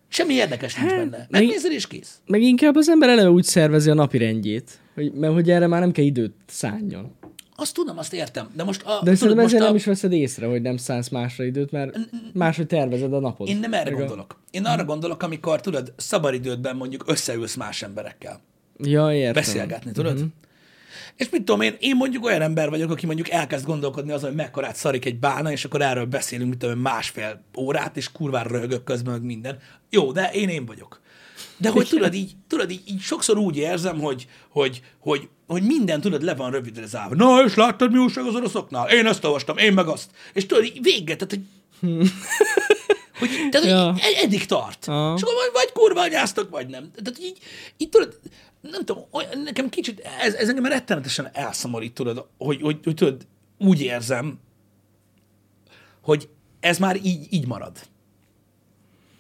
Speaker 1: Semmi érdekes nincs
Speaker 2: Hát,
Speaker 1: benne.
Speaker 2: meg-
Speaker 1: Megnézed és kész.
Speaker 2: Meg inkább az ember eleve úgy szervezi a napi rendjét, hogy, mert hogy erre már nem kell időt szálljon.
Speaker 1: Azt tudom, azt értem. De most a,
Speaker 2: De
Speaker 1: tudod, most
Speaker 2: ezzel
Speaker 1: a,
Speaker 2: nem is veszed észre, hogy nem szánsz másra időt, mert máshogy tervezed a napod.
Speaker 1: Én nem erre
Speaker 2: Meg
Speaker 1: gondolok. Én arra gondolok, amikor, tudod, szabadidődben mondjuk összeülsz más emberekkel.
Speaker 2: Ja, értem.
Speaker 1: beszélgetni, tudod? Uh-huh. És mit tudom én, én mondjuk olyan ember vagyok, aki mondjuk elkezd gondolkodni azon, hogy mekkorát szarik egy bána, és akkor erről beszélünk, mit tudom másfél órát, és kurvára röhögök közben, meg minden. Jó, de én én vagyok. De hogy tudod így, tudod így, így sokszor úgy érzem, hogy, hogy, hogy, hogy minden, tudod, le van rövidre zárva. Na, és láttad, mi újság az oroszoknál? Én ezt olvastam, én meg azt. És tudod, így vége, tehát, hogy hogy, tehát,
Speaker 2: Ja.
Speaker 1: hogy ed- eddig tart.
Speaker 2: Aha.
Speaker 1: És akkor vagy, vagy kurva anyáztok, vagy nem. Tehát így, így tudod, nem tudom, olyan, nekem kicsit, ez, ez engem rettenetesen elszomorít, tudod, hogy, hogy, hogy tudod, úgy érzem, hogy ez már így, így marad.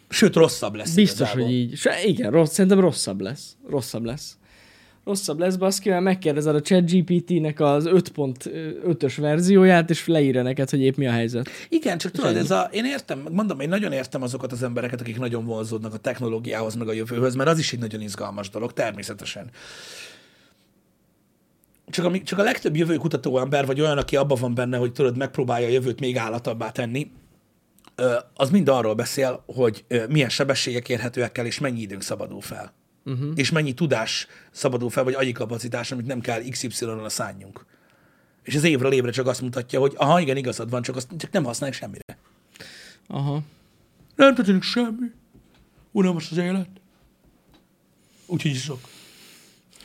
Speaker 1: Sőt, rosszabb lesz.
Speaker 2: Biztos,
Speaker 1: igazából.
Speaker 2: hogy így. Se, igen, rossz, szerintem rosszabb lesz. Rosszabb lesz. Rosszabb lesz, baszki, mert megkérdezed a ChatGPT-nek az 5.5-ös verzióját, és leírja neked, hogy épp mi a helyzet.
Speaker 1: Igen, csak tudod, ez a, én értem, mondom, én nagyon értem azokat az embereket, akik nagyon vonzódnak a technológiához, meg a jövőhöz, mert az is egy nagyon izgalmas dolog, természetesen. Csak a, csak a legtöbb jövőkutató ember, vagy olyan, aki abban van benne, hogy tudod, megpróbálja a jövőt még állatabbá tenni, az mind arról beszél, hogy milyen sebességek érhetőek el, és mennyi időnk szabadul fel. Uh-huh. És mennyi tudás szabadul fel, vagy agyi kapacitás, amit nem kell XY-ra szálljunk. És az évről évre csak azt mutatja, hogy aha, igen, igazad van, csak azt csak nem használják semmire.
Speaker 2: Aha.
Speaker 1: Nem történik semmi. Unalmas az élet. Úgyhogy iszok.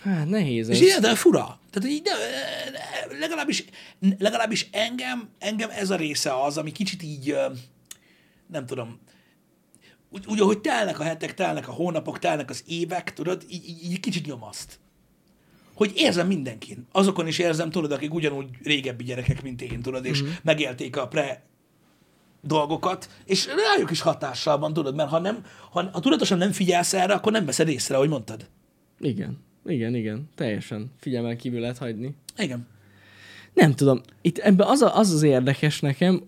Speaker 2: Hát nehéz ez.
Speaker 1: És ilyen, de fura. Tehát így, de, legalábbis, legalábbis engem, engem ez a része az, ami kicsit így, nem tudom, úgy, úgy ahogy telnek a hetek, telnek a hónapok, telnek az évek, tudod, így, így, így kicsit nyomaszt. Hogy érzem mindenkin. Azokon is érzem, tudod, akik ugyanúgy régebbi gyerekek, mint én, tudod, és mm-hmm. megélték a pre dolgokat, és rájuk is hatással van, tudod, mert ha, nem, ha, ha tudatosan nem figyelsz erre, akkor nem veszed észre, ahogy mondtad.
Speaker 2: Igen. Igen, igen. Teljesen figyelmen kívül lehet hagyni.
Speaker 1: Igen.
Speaker 2: Nem tudom. Itt ebben az, a, az az érdekes nekem,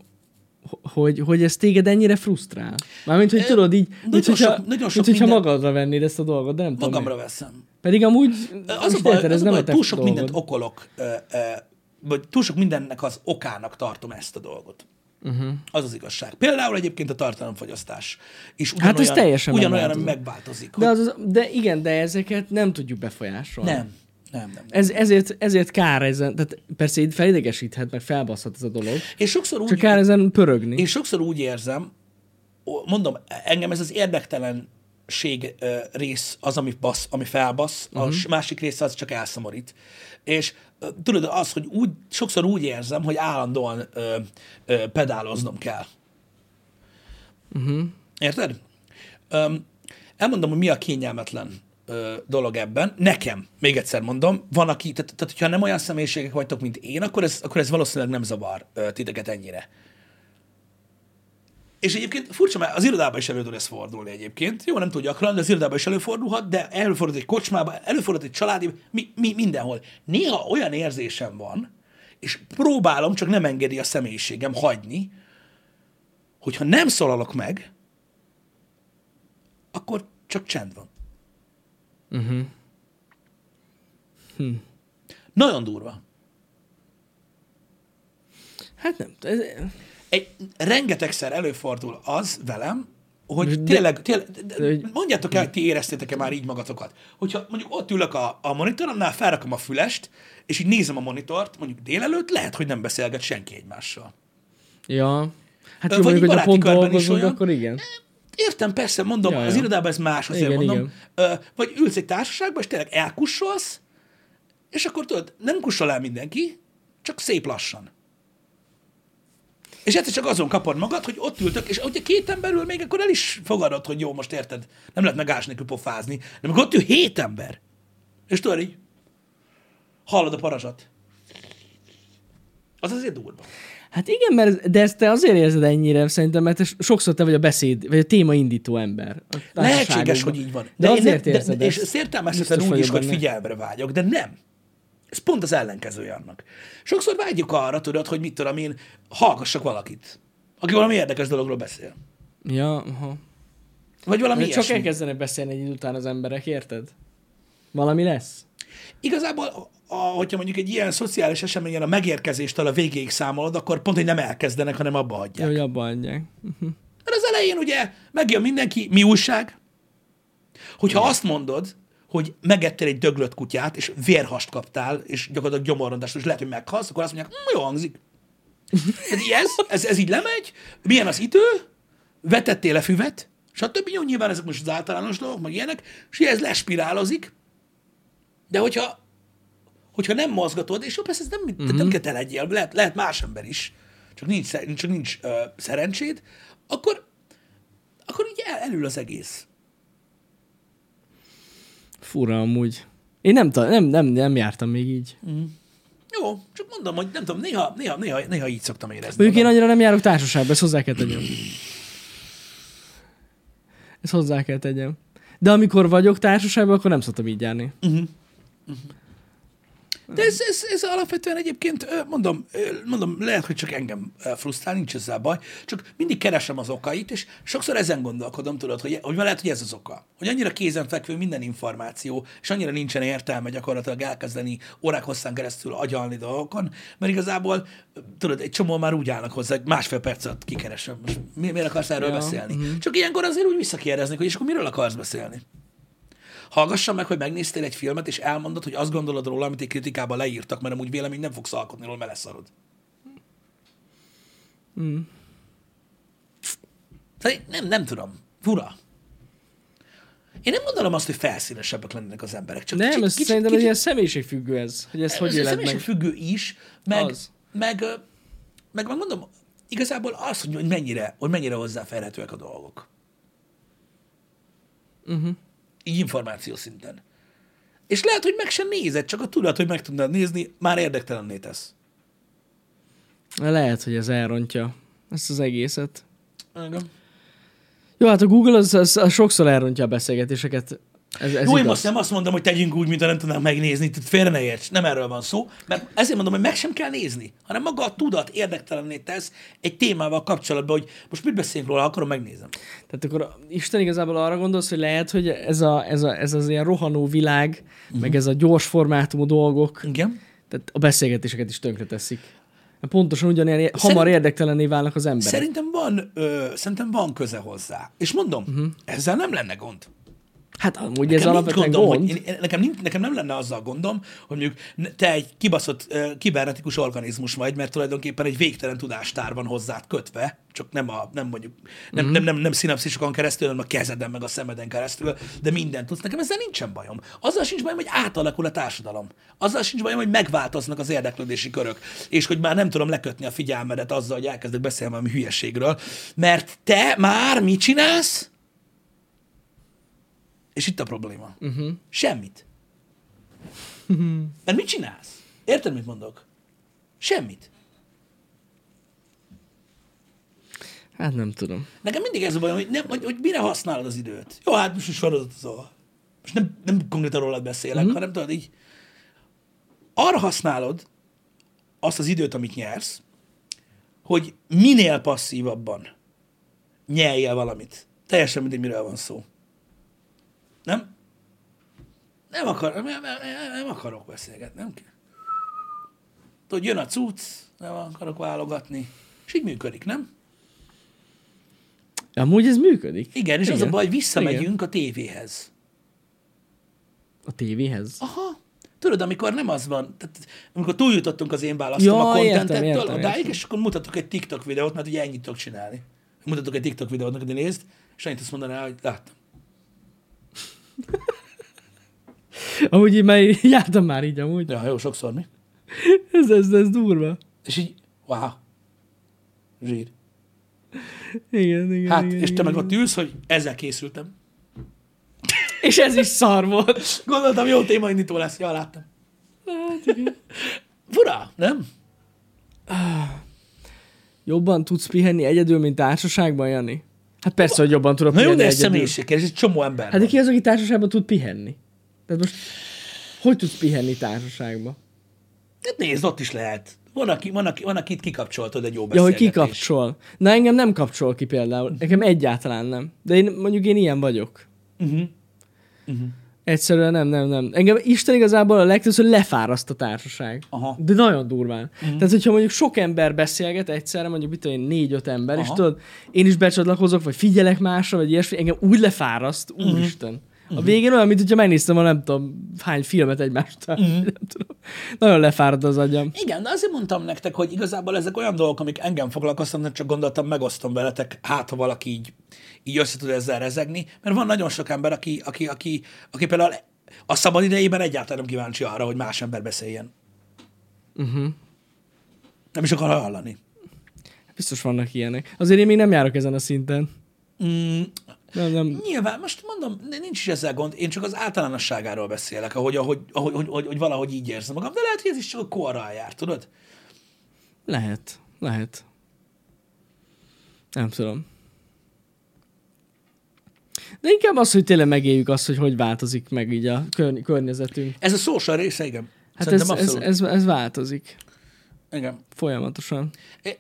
Speaker 2: hogy, hogy ez téged ennyire frusztrál. Mármint, hogy tudod így,
Speaker 1: nagyon
Speaker 2: mint, hogyha,
Speaker 1: sok- nagyon sok
Speaker 2: mint,
Speaker 1: minden-
Speaker 2: magadra vennéd ezt a dolgot, nem tudom.
Speaker 1: Magamra
Speaker 2: miért.
Speaker 1: veszem.
Speaker 2: Pedig amúgy,
Speaker 1: Az a baj,
Speaker 2: érted,
Speaker 1: az
Speaker 2: ez
Speaker 1: a
Speaker 2: nem
Speaker 1: baj
Speaker 2: a
Speaker 1: túl sok
Speaker 2: dolgod.
Speaker 1: mindent okolok, vagy túl sok mindennek az okának tartom ezt a dolgot. Uh-huh. Az az igazság. Például egyébként a tartalomfogyasztás is ugyanolyan,
Speaker 2: Hát ez teljesen
Speaker 1: ugyanolyan megváltozik.
Speaker 2: De,
Speaker 1: hogy-
Speaker 2: az, az- de igen, de ezeket nem tudjuk befolyásolni.
Speaker 1: Nem. Nem, nem, nem.
Speaker 2: Ez, ezért, ezért kár ezen, tehát persze így felidegesíthet, meg felbaszhat ez a dolog,
Speaker 1: És sokszor úgy,
Speaker 2: csak kár ezen pörögni.
Speaker 1: Én sokszor úgy érzem, mondom, engem ez az érdektelenség rész az, ami basz, ami felbasz, a
Speaker 2: Mhm.
Speaker 1: uh-huh. másik része az csak elszomorít. És tudod, az, hogy úgy, sokszor úgy érzem, hogy állandóan ö, ö, pedáloznom kell. Uh-huh. Érted? Öm, elmondom, hogy mi a kényelmetlen dolog ebben. Nekem, még egyszer mondom, van, aki, tehát, tehát hogyha nem olyan személyiségek vagytok, mint én, akkor ez, akkor ez valószínűleg nem zavar ö, titeket ennyire. És egyébként furcsa, mert az irodában is elő tud ez fordulni egyébként. Jó, nem túl gyakran, de az irodában is előfordulhat, de előfordul egy kocsmába, előfordul egy családi, mi, mi, mindenhol. Néha olyan érzésem van, és próbálom, csak nem engedi a személyiségem hagyni, hogyha nem szólalok meg, akkor csak csend van.
Speaker 2: Uh-huh. Hm.
Speaker 1: Nagyon durva.
Speaker 2: Hát nem, ez,
Speaker 1: Egy, rengetegszer előfordul az velem, hogy
Speaker 2: De-
Speaker 1: tényleg, tényleg de- mondjátok el, hogy ti éreztétek-e már így magatokat. Hogyha mondjuk ott ülök a, a monitoromnál, felrakom a fülest, és így nézem a monitort, mondjuk délelőtt, lehet, hogy nem beszélget senki egymással.
Speaker 2: ja. Hát jó,
Speaker 1: vagy
Speaker 2: mondjuk, hogy a pont
Speaker 1: is
Speaker 2: dolgozunk,
Speaker 1: olyan.
Speaker 2: akkor igen.
Speaker 1: Értem, persze, mondom,
Speaker 2: Ja,
Speaker 1: ja,
Speaker 2: ja.
Speaker 1: az irodában ez más, azért
Speaker 2: Igen,
Speaker 1: mondom.
Speaker 2: igen.
Speaker 1: Vagy ülsz egy társaságban, és tényleg elkussolsz, és akkor tudod, nem kussol el mindenki, csak szép lassan. És egyszer csak azon kapod magad, hogy ott ültök, és hogyha két ember ül még, akkor el is fogadod, hogy jó, most érted, nem lehet megás nélkül pofázni. De amikor ott ül hét ember, és tudod így, hallod a parazsat. Az azért durva.
Speaker 2: Hát igen, mert de ezt te azért érzed ennyire, szerintem, mert te sokszor te vagy a beszéd, vagy a téma indító ember.
Speaker 1: Lehetséges, hogy így van.
Speaker 2: De,
Speaker 1: én
Speaker 2: azért
Speaker 1: nem-
Speaker 2: érzed
Speaker 1: de, És
Speaker 2: ezt.
Speaker 1: ezt értelmezheted úgy is, hogy
Speaker 2: benne.
Speaker 1: figyelemre vágyok, de nem. Ez pont az ellenkezője annak. Sokszor vágyjuk arra, tudod, hogy mit tudom én, hallgassak valakit, aki valami érdekes dologról beszél.
Speaker 2: Ja, aha.
Speaker 1: Vagy valami
Speaker 2: Mert csak elkezdenek beszélni egy idő után az emberek, érted? Valami lesz.
Speaker 1: Igazából, a, hogyha mondjuk egy ilyen szociális eseményen a megérkezéstől a végéig számolod, akkor pont, hogy nem elkezdenek, hanem abba hagyják.
Speaker 2: Hogy abba adják.
Speaker 1: Mert az elején ugye megjön mindenki, mi újság? Hogyha azt mondod, hogy megettél egy döglött kutyát, és vérhast kaptál, és gyakorlatilag gyomorrontást, és lehet, hogy meghalsz, akkor azt mondják, "Hm, jó hangzik. Tehát ez, ez, ez így lemegy, milyen az idő, vetettél-e füvet, stb. Jó, nyilván ezek most az általános dolgok, meg ilyenek, és ez lespirálozik, de hogyha, hogyha nem mozgatod, és jó, persze ez nem, uh-huh. nem kell te legyél, lehet, lehet más ember is, csak nincs, csak nincs uh, szerencséd, akkor, akkor így el, elül az egész.
Speaker 2: Fura amúgy. Én nem, nem, nem, nem jártam még így.
Speaker 1: Jó, csak mondom, hogy nem tudom, néha, néha, néha, néha így szoktam érezni.
Speaker 2: Mondjuk én annyira nem járok társaságba, ezt hozzá kell tegyem. Ezt hozzá kell tegyem. De amikor vagyok társaságban, akkor nem szoktam így járni.
Speaker 1: De ez, ez, ez alapvetően egyébként, mondom, mondom, lehet, hogy csak engem frusztrál, nincs ezzel baj, csak mindig keresem az okait, és sokszor ezen gondolkodom, tudod, hogy, hogy lehet, hogy ez az oka. Hogy annyira kézenfekvő minden információ, és annyira nincsen értelme gyakorlatilag elkezdeni órák hosszán keresztül agyalni dolgokon, mert igazából, tudod, egy csomó már úgy állnak hozzá, másfél percet kikeresem. Most mi- miért akarsz erről
Speaker 2: Ja,
Speaker 1: beszélni? Uh-huh. Csak ilyenkor azért úgy visszakérdeznek, hogy és akkor miről akarsz beszélni? Hallgassam meg, hogy megnéztél egy filmet, és elmondod, hogy azt gondolod róla, amit egy kritikában leírtak, mert amúgy vélemény nem fogsz alkotni róla, mert leszarod.
Speaker 2: Mm.
Speaker 1: Nem, nem tudom. Fura. Én nem gondolom azt, hogy felszínesebbek lennének az emberek. Csak
Speaker 2: Nem,
Speaker 1: kicsit,
Speaker 2: ez
Speaker 1: kicsit,
Speaker 2: szerintem
Speaker 1: kicsit,
Speaker 2: ilyen személyiségfüggő ez, hogy ezt hogy
Speaker 1: ez
Speaker 2: éled meg.
Speaker 1: függő is, meg,
Speaker 2: Az.
Speaker 1: meg, ö, meg, meg mondom, igazából az, hogy hogy mennyire, hogy mennyire hozzáférhetőek a dolgok.
Speaker 2: Uh-huh.
Speaker 1: Így információ szinten. És lehet, hogy meg sem nézed, csak a tudat, hogy meg tudnád nézni, már érdektelenné tesz.
Speaker 2: Lehet, hogy ez elrontja ezt az egészet.
Speaker 1: Igen.
Speaker 2: Jó, hát a Google az, az, az sokszor elrontja a beszélgetéseket. Ez, ez
Speaker 1: Jó, én most nem azt mondom, hogy tegyünk úgy, mintha nem tudnánk megnézni, tehát félre ne érts, nem erről van szó, mert ezért mondom, hogy meg sem kell nézni, hanem maga a tudat érdektelenné tesz egy témával kapcsolatban, hogy most mit beszélünk róla, akarom megnézem.
Speaker 2: Tehát akkor Isten igazából arra gondolsz, hogy lehet, hogy ez, a, ez, a, ez az ilyen rohanó világ, uh-huh. meg ez a gyors formátumú dolgok,
Speaker 1: Igen.
Speaker 2: tehát a beszélgetéseket is tönkre teszik. Pontosan ugyanilyen Szerint... hamar érdektelenné válnak az emberek.
Speaker 1: Szerintem van, ö, szerintem van köze hozzá. És mondom, uh-huh. ezzel nem lenne gond.
Speaker 2: Hát amúgy ez alapvetően
Speaker 1: gondom,
Speaker 2: gond.
Speaker 1: Hogy én, nekem, nincs, nekem nem lenne azzal gondom, hogy mondjuk te egy kibaszott uh, kibernetikus organizmus vagy, mert tulajdonképpen egy végtelen tudástár van hozzád kötve, csak nem, a, nem mondjuk, nem, mm-hmm. nem, nem, nem szinapszisokon keresztül, hanem a kezeden, meg a szemeden keresztül, de mindent tudsz. Nekem ezzel nincsen bajom. Azzal sincs bajom, hogy átalakul a társadalom. Azzal sincs bajom, hogy megváltoznak az érdeklődési körök, és hogy már nem tudom lekötni a figyelmedet azzal, hogy elkezdek beszélni valami hülyeségről, mert te már mit csinálsz? És itt a probléma. Uh-huh. Semmit. Mert mit csinálsz? Érted, mit mondok? Semmit.
Speaker 2: Hát nem tudom.
Speaker 1: Nekem mindig ez a bajom, hogy, nem, hogy, hogy mire használod az időt. Jó, hát most is sorozat szóval. Most nem, nem konkrétan rólad beszélek, uh-huh. hanem tudod így, arra használod azt az időt, amit nyersz, hogy minél passzívabban nyelje valamit. Teljesen mindegy, miről van szó. Nem? Nem, akar, nem, nem, akarok beszélgetni, nem kell. Tudod, jön a cucc, nem akarok válogatni, és így működik, nem?
Speaker 2: Amúgy ez működik.
Speaker 1: Igen, és Igen. az a baj, visszamegyünk Igen. a tévéhez.
Speaker 2: A tévéhez?
Speaker 1: Aha. Tudod, amikor nem az van, tehát amikor túljutottunk az én választom ja, a kontentettől, odáig, és akkor mutatok egy TikTok videót, mert ugye ennyit tudok csinálni. Mutatok egy TikTok videót, neked nézd, és annyit azt mondaná, hogy láttam.
Speaker 2: amúgy én már jártam már így amúgy.
Speaker 1: Ja, jó, sokszor mi?
Speaker 2: ez, ez, ez durva.
Speaker 1: És így, wow, zsír.
Speaker 2: Igen, igen,
Speaker 1: Hát,
Speaker 2: igen,
Speaker 1: és te
Speaker 2: igen,
Speaker 1: meg ott ülsz, hogy ezzel készültem.
Speaker 2: És ez is szar volt.
Speaker 1: Gondoltam, jó témaindító lesz. Ja, láttam.
Speaker 2: Hát, igen.
Speaker 1: Fura, nem?
Speaker 2: Jobban tudsz pihenni egyedül, mint társaságban, Jani? Hát persze, hogy jobban tudok
Speaker 1: Na jó, de ez
Speaker 2: egyedül.
Speaker 1: személyiség, ez egy csomó ember.
Speaker 2: Hát de ki az, aki társaságban tud pihenni? Tehát most hogy tudsz pihenni társaságban?
Speaker 1: Hát nézd, ott is lehet. Van, aki, van, aki, van akit kikapcsoltad egy jó
Speaker 2: Ja, hogy kikapcsol. Na engem nem kapcsol ki például. Nekem egyáltalán nem. De én mondjuk én ilyen vagyok.
Speaker 1: Uh-huh. Uh-huh.
Speaker 2: Egyszerűen nem, nem, nem. Engem Isten igazából a legtöbbször lefáraszt a társaság.
Speaker 1: Aha.
Speaker 2: De nagyon durván. Uh-huh. Tehát, hogyha mondjuk sok ember beszélget egyszerre, mondjuk tudom én, négy-öt ember, Aha. és tudod, én is becsatlakozok, vagy figyelek másra, vagy ilyesmi, engem úgy lefáraszt, úristen. Uh-huh. A végén olyan, mint hogyha megnéztem a nem tudom hány filmet egymástól.
Speaker 1: Mhm.
Speaker 2: Uh-huh. Nem tudom. Nagyon lefárad az agyam.
Speaker 1: Igen, de azért mondtam nektek, hogy igazából ezek olyan dolgok, amik engem foglalkoztatnak, csak gondoltam, megosztom veletek, hát ha valaki így, így össze tud ezzel rezegni, mert van nagyon sok ember, aki, aki, aki, aki például a szabad idejében egyáltalán nem kíváncsi arra, hogy más ember beszéljen.
Speaker 2: Uh-huh.
Speaker 1: Nem is akar hallani.
Speaker 2: Biztos vannak ilyenek. Azért én még nem járok ezen a szinten.
Speaker 1: Mm,
Speaker 2: Nem, nem.
Speaker 1: Nyilván, most mondom, nincs is ezzel gond, én csak az általánosságáról beszélek, ahogy, ahogy, ahogy, ahogy, ahogy, hogy valahogy így érzem magam, de lehet, hogy ez is csak a korral jár, tudod?
Speaker 2: Lehet. Lehet. Nem tudom. De inkább az, hogy tényleg megéljük azt, hogy hogy változik meg így a körny- környezetünk.
Speaker 1: Ez a social része, igen.
Speaker 2: Hát ez, ez, ez, ez változik.
Speaker 1: Igen.
Speaker 2: Folyamatosan.
Speaker 1: E- e-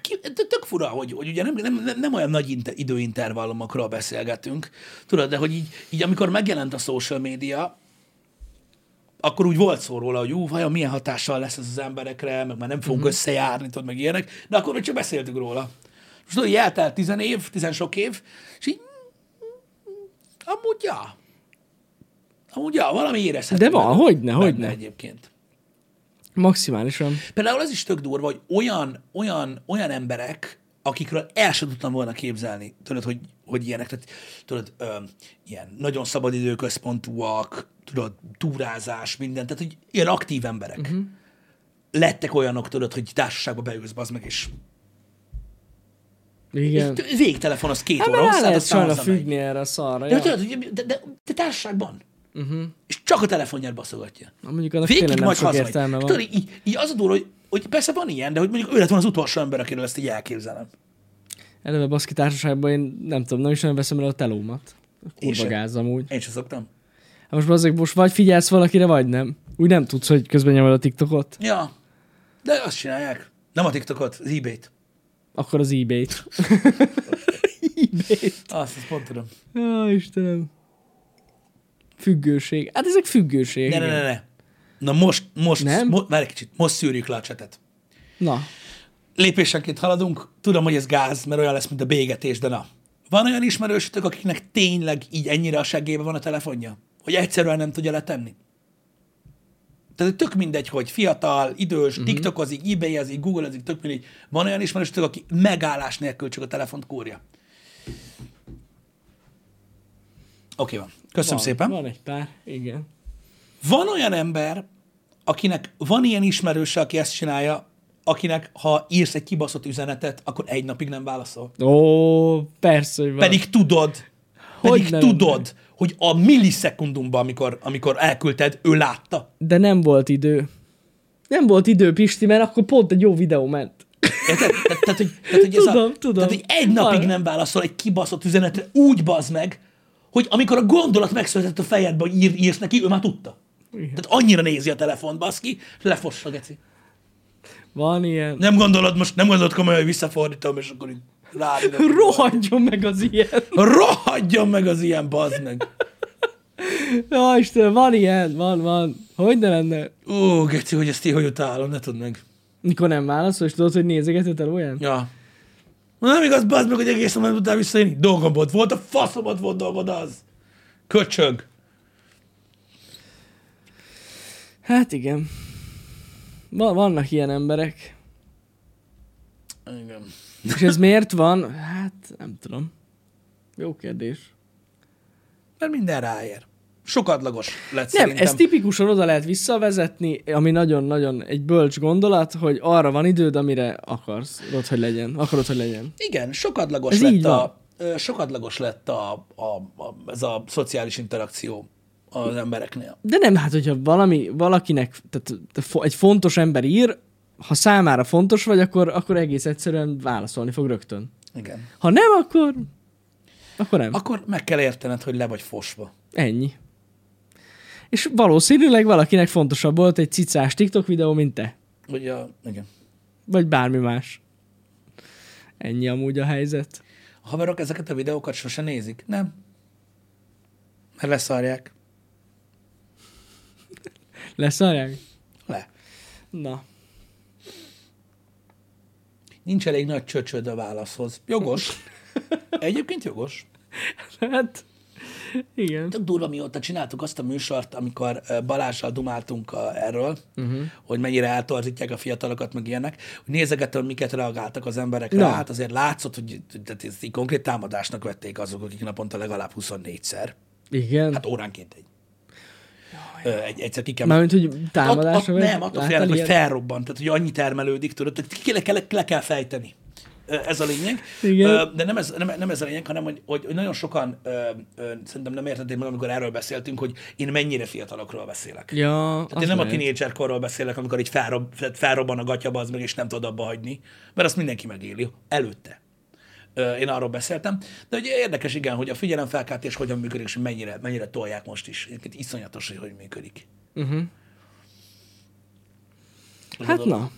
Speaker 1: ki- Tök fura, hogy, hogy ugye nem, nem, nem, olyan nagy inter, időintervallumokról beszélgetünk, tudod, de hogy így, így amikor megjelent a social media, akkor úgy volt szó róla, hogy ú, vajon milyen hatással lesz ez az emberekre, meg már nem fogunk uh-huh. összejárni, tudod, meg ilyenek, de akkor még csak beszéltük róla. Most tudod, eltelt tizen év, tizen sok év, és így amúgy ja. Amúgy ja, valami érezhető.
Speaker 2: De van, hogyne, hogyne.
Speaker 1: egyébként.
Speaker 2: Maximálisan.
Speaker 1: Például az is tök durva, hogy olyan, olyan, olyan emberek, akikről el sem tudtam volna képzelni, tudod, hogy, hogy ilyenek, tehát tudod, ö, ilyen nagyon szabadidőközpontúak, tudod, túrázás, minden, tehát hogy ilyen aktív emberek. Uh-huh. Lettek olyanok, tudod, hogy társaságba beülsz, bazd meg, és,
Speaker 2: Igen.
Speaker 1: és végtelefon az két
Speaker 2: Hát
Speaker 1: óra hosszát,
Speaker 2: lehet sajna függni erre a szarra.
Speaker 1: De,
Speaker 2: Ja.
Speaker 1: de, de, de társaságban.
Speaker 2: Uh-huh.
Speaker 1: És csak a telefonját baszogatja.
Speaker 2: Na, Mondjuk annak
Speaker 1: Végig
Speaker 2: tényleg nem
Speaker 1: majd
Speaker 2: sok értelme van.
Speaker 1: Tudod, így, így az a durva, hogy, hogy persze van ilyen, de hogy mondjuk ő lett volna az utolsó ember, akiről ezt így elképzelem.
Speaker 2: Eleve baszki társaságban én nem tudom, nem is nagyon veszem el a telómat. Kurva gáz amúgy.
Speaker 1: Én sem szoktam.
Speaker 2: Hát most bazzeg, most vagy figyelsz valakire, vagy nem. Úgy nem tudsz, hogy közben nyomod a TikTokot,
Speaker 1: Ja, de azt csinálják. Nem a TikTokot, az eBay-t.
Speaker 2: Akkor az eBay-t. eBay-t.
Speaker 1: Azt, azt pont tudom.
Speaker 2: Ó, Istenem. Függőség. Hát ezek függőség.
Speaker 1: Ne, ne, ne, ne. Na most, most,
Speaker 2: Nem?
Speaker 1: Mo- várj egy kicsit, most szűrjük le a csetet.
Speaker 2: Na,
Speaker 1: Lépésenként haladunk, tudom, hogy ez gáz, mert olyan lesz, mint a bégetés, de na. Van olyan ismerősötök, akiknek tényleg így ennyire a seggébe van a telefonja? Hogy egyszerűen nem tudja letenni? Tehát tök mindegy, hogy fiatal, idős, uh-huh. tiktokozik, ebayezik, googlezik, tök mindegy. Van olyan ismerősötök, aki megállás nélkül csak a telefont kúrja. Oké, van. Köszönöm
Speaker 2: van,
Speaker 1: szépen.
Speaker 2: Van egy pár, igen.
Speaker 1: Van olyan ember, akinek van ilyen ismerőse, aki ezt csinálja, akinek ha írsz egy kibaszott üzenetet, akkor egy napig nem válaszol.
Speaker 2: Ó, persze, hogy van.
Speaker 1: Pedig tudod,
Speaker 2: Hogy
Speaker 1: pedig
Speaker 2: nem?
Speaker 1: tudod, hogy a millisekundumban, amikor, amikor elküldted, ő látta.
Speaker 2: De nem volt idő. Nem volt idő, Pisti, mert akkor pont egy jó videó ment.
Speaker 1: Érted? Tehát, tehát, hogy, tehát, hogy ez
Speaker 2: Tudom,
Speaker 1: a,
Speaker 2: tudom.
Speaker 1: Tehát, hogy egy napig nem válaszol egy kibaszott üzenetre, úgy bazd meg, hogy amikor a gondolat megszületett a fejedbe, hogy ír, írsz neki, ő már tudta.
Speaker 2: Igen.
Speaker 1: Tehát annyira nézi a telefont, baszki, lefossa, geci.
Speaker 2: Van ilyen.
Speaker 1: Nem gondolod most, nem gondolod komolyan, hogy visszafordítom, és akkor így
Speaker 2: Rohadjon meg az ilyen.
Speaker 1: Rohadjon meg az ilyen, bazd meg.
Speaker 2: Ja, Istenem, van ilyen, van, van. Hogy ne lenne?
Speaker 1: Ó, geci, hogy ezt így hogy utálom, ne tudd meg.
Speaker 2: Mikor nem válaszol, és tudod, hogy nézegeted el olyan?
Speaker 1: Ja. Nem igaz, bazd meg, hogy egészen nem tudtál visszajönni. Dolgom volt, volt a faszomat volt dolgod az. Köcsög.
Speaker 2: Hát igen. Va- vannak ilyen emberek.
Speaker 1: Igen.
Speaker 2: És ez miért van? Hát nem tudom. Jó kérdés.
Speaker 1: Mert minden ráér. Sokadlagos lett
Speaker 2: Nem,
Speaker 1: szerintem.
Speaker 2: ez tipikusan oda lehet visszavezetni, ami nagyon-nagyon egy bölcs gondolat, hogy arra van időd, amire akarsz, tudod, hogy legyen. Akarod, hogy legyen.
Speaker 1: Igen, sokadlagos
Speaker 2: Ez
Speaker 1: lett
Speaker 2: van.
Speaker 1: a, ö, sokadlagos lett a, a, a, ez a szociális interakció az embereknél.
Speaker 2: De nem, hát hogyha valami, valakinek, tehát egy fontos ember ír, ha számára fontos vagy, akkor, akkor egész egyszerűen válaszolni fog rögtön.
Speaker 1: Igen.
Speaker 2: Ha nem, akkor, akkor nem.
Speaker 1: Akkor meg kell értened, hogy le vagy fosva.
Speaker 2: Ennyi. És valószínűleg valakinek fontosabb volt egy cicás TikTok videó, mint te.
Speaker 1: Ugye, igen.
Speaker 2: Vagy bármi más. Ennyi amúgy a helyzet.
Speaker 1: A haverok ezeket a videókat sose nézik? Nem. Mert leszarják.
Speaker 2: Leszarják?
Speaker 1: Le.
Speaker 2: Na.
Speaker 1: Nincs elég nagy csöcsöd a válaszhoz. Jogos. Egyébként jogos.
Speaker 2: Hát, igen.
Speaker 1: Tök durva, mióta csináltuk azt a műsort, amikor Balással dumáltunk a, erről, uh-huh. hogy mennyire eltorzítják a fiatalokat, meg ilyenek, hogy nézegettem, miket reagáltak az emberek rá, hát azért látszott, hogy tehát ezt így konkrét támadásnak vették azok, akik naponta legalább 24-szer.
Speaker 2: Igen. Hát
Speaker 1: óránként egy. Ö, egy egyszer ki kell
Speaker 2: Mármint, hogy támadásra
Speaker 1: ott
Speaker 2: vagy?
Speaker 1: nem, attól félnek, hogy
Speaker 2: ilyet?
Speaker 1: felrobban, tehát hogy annyi termelődik, tudod, tehát ki le, le, le kell fejteni. Ez a lényeg.
Speaker 2: Igen.
Speaker 1: De nem ez, nem, nem ez a lényeg, hanem hogy, hogy, nagyon sokan ö, ö, szerintem nem értették meg, amikor erről beszéltünk, hogy én mennyire fiatalokról beszélek.
Speaker 2: Ja,
Speaker 1: Tehát én nem a
Speaker 2: lehet.
Speaker 1: tínédzser korról beszélek, amikor így felrob, felrobban a gatya az meg, és nem tudod abba hagyni, mert azt mindenki megéli. Előtte. Én arról beszéltem. De ugye érdekes, igen, hogy a figyelemfelkeltés hogyan működik, és mennyire, mennyire tolják most is. Egyébként iszonyatos, hogy hogy működik.
Speaker 2: Uh-huh. Hát na.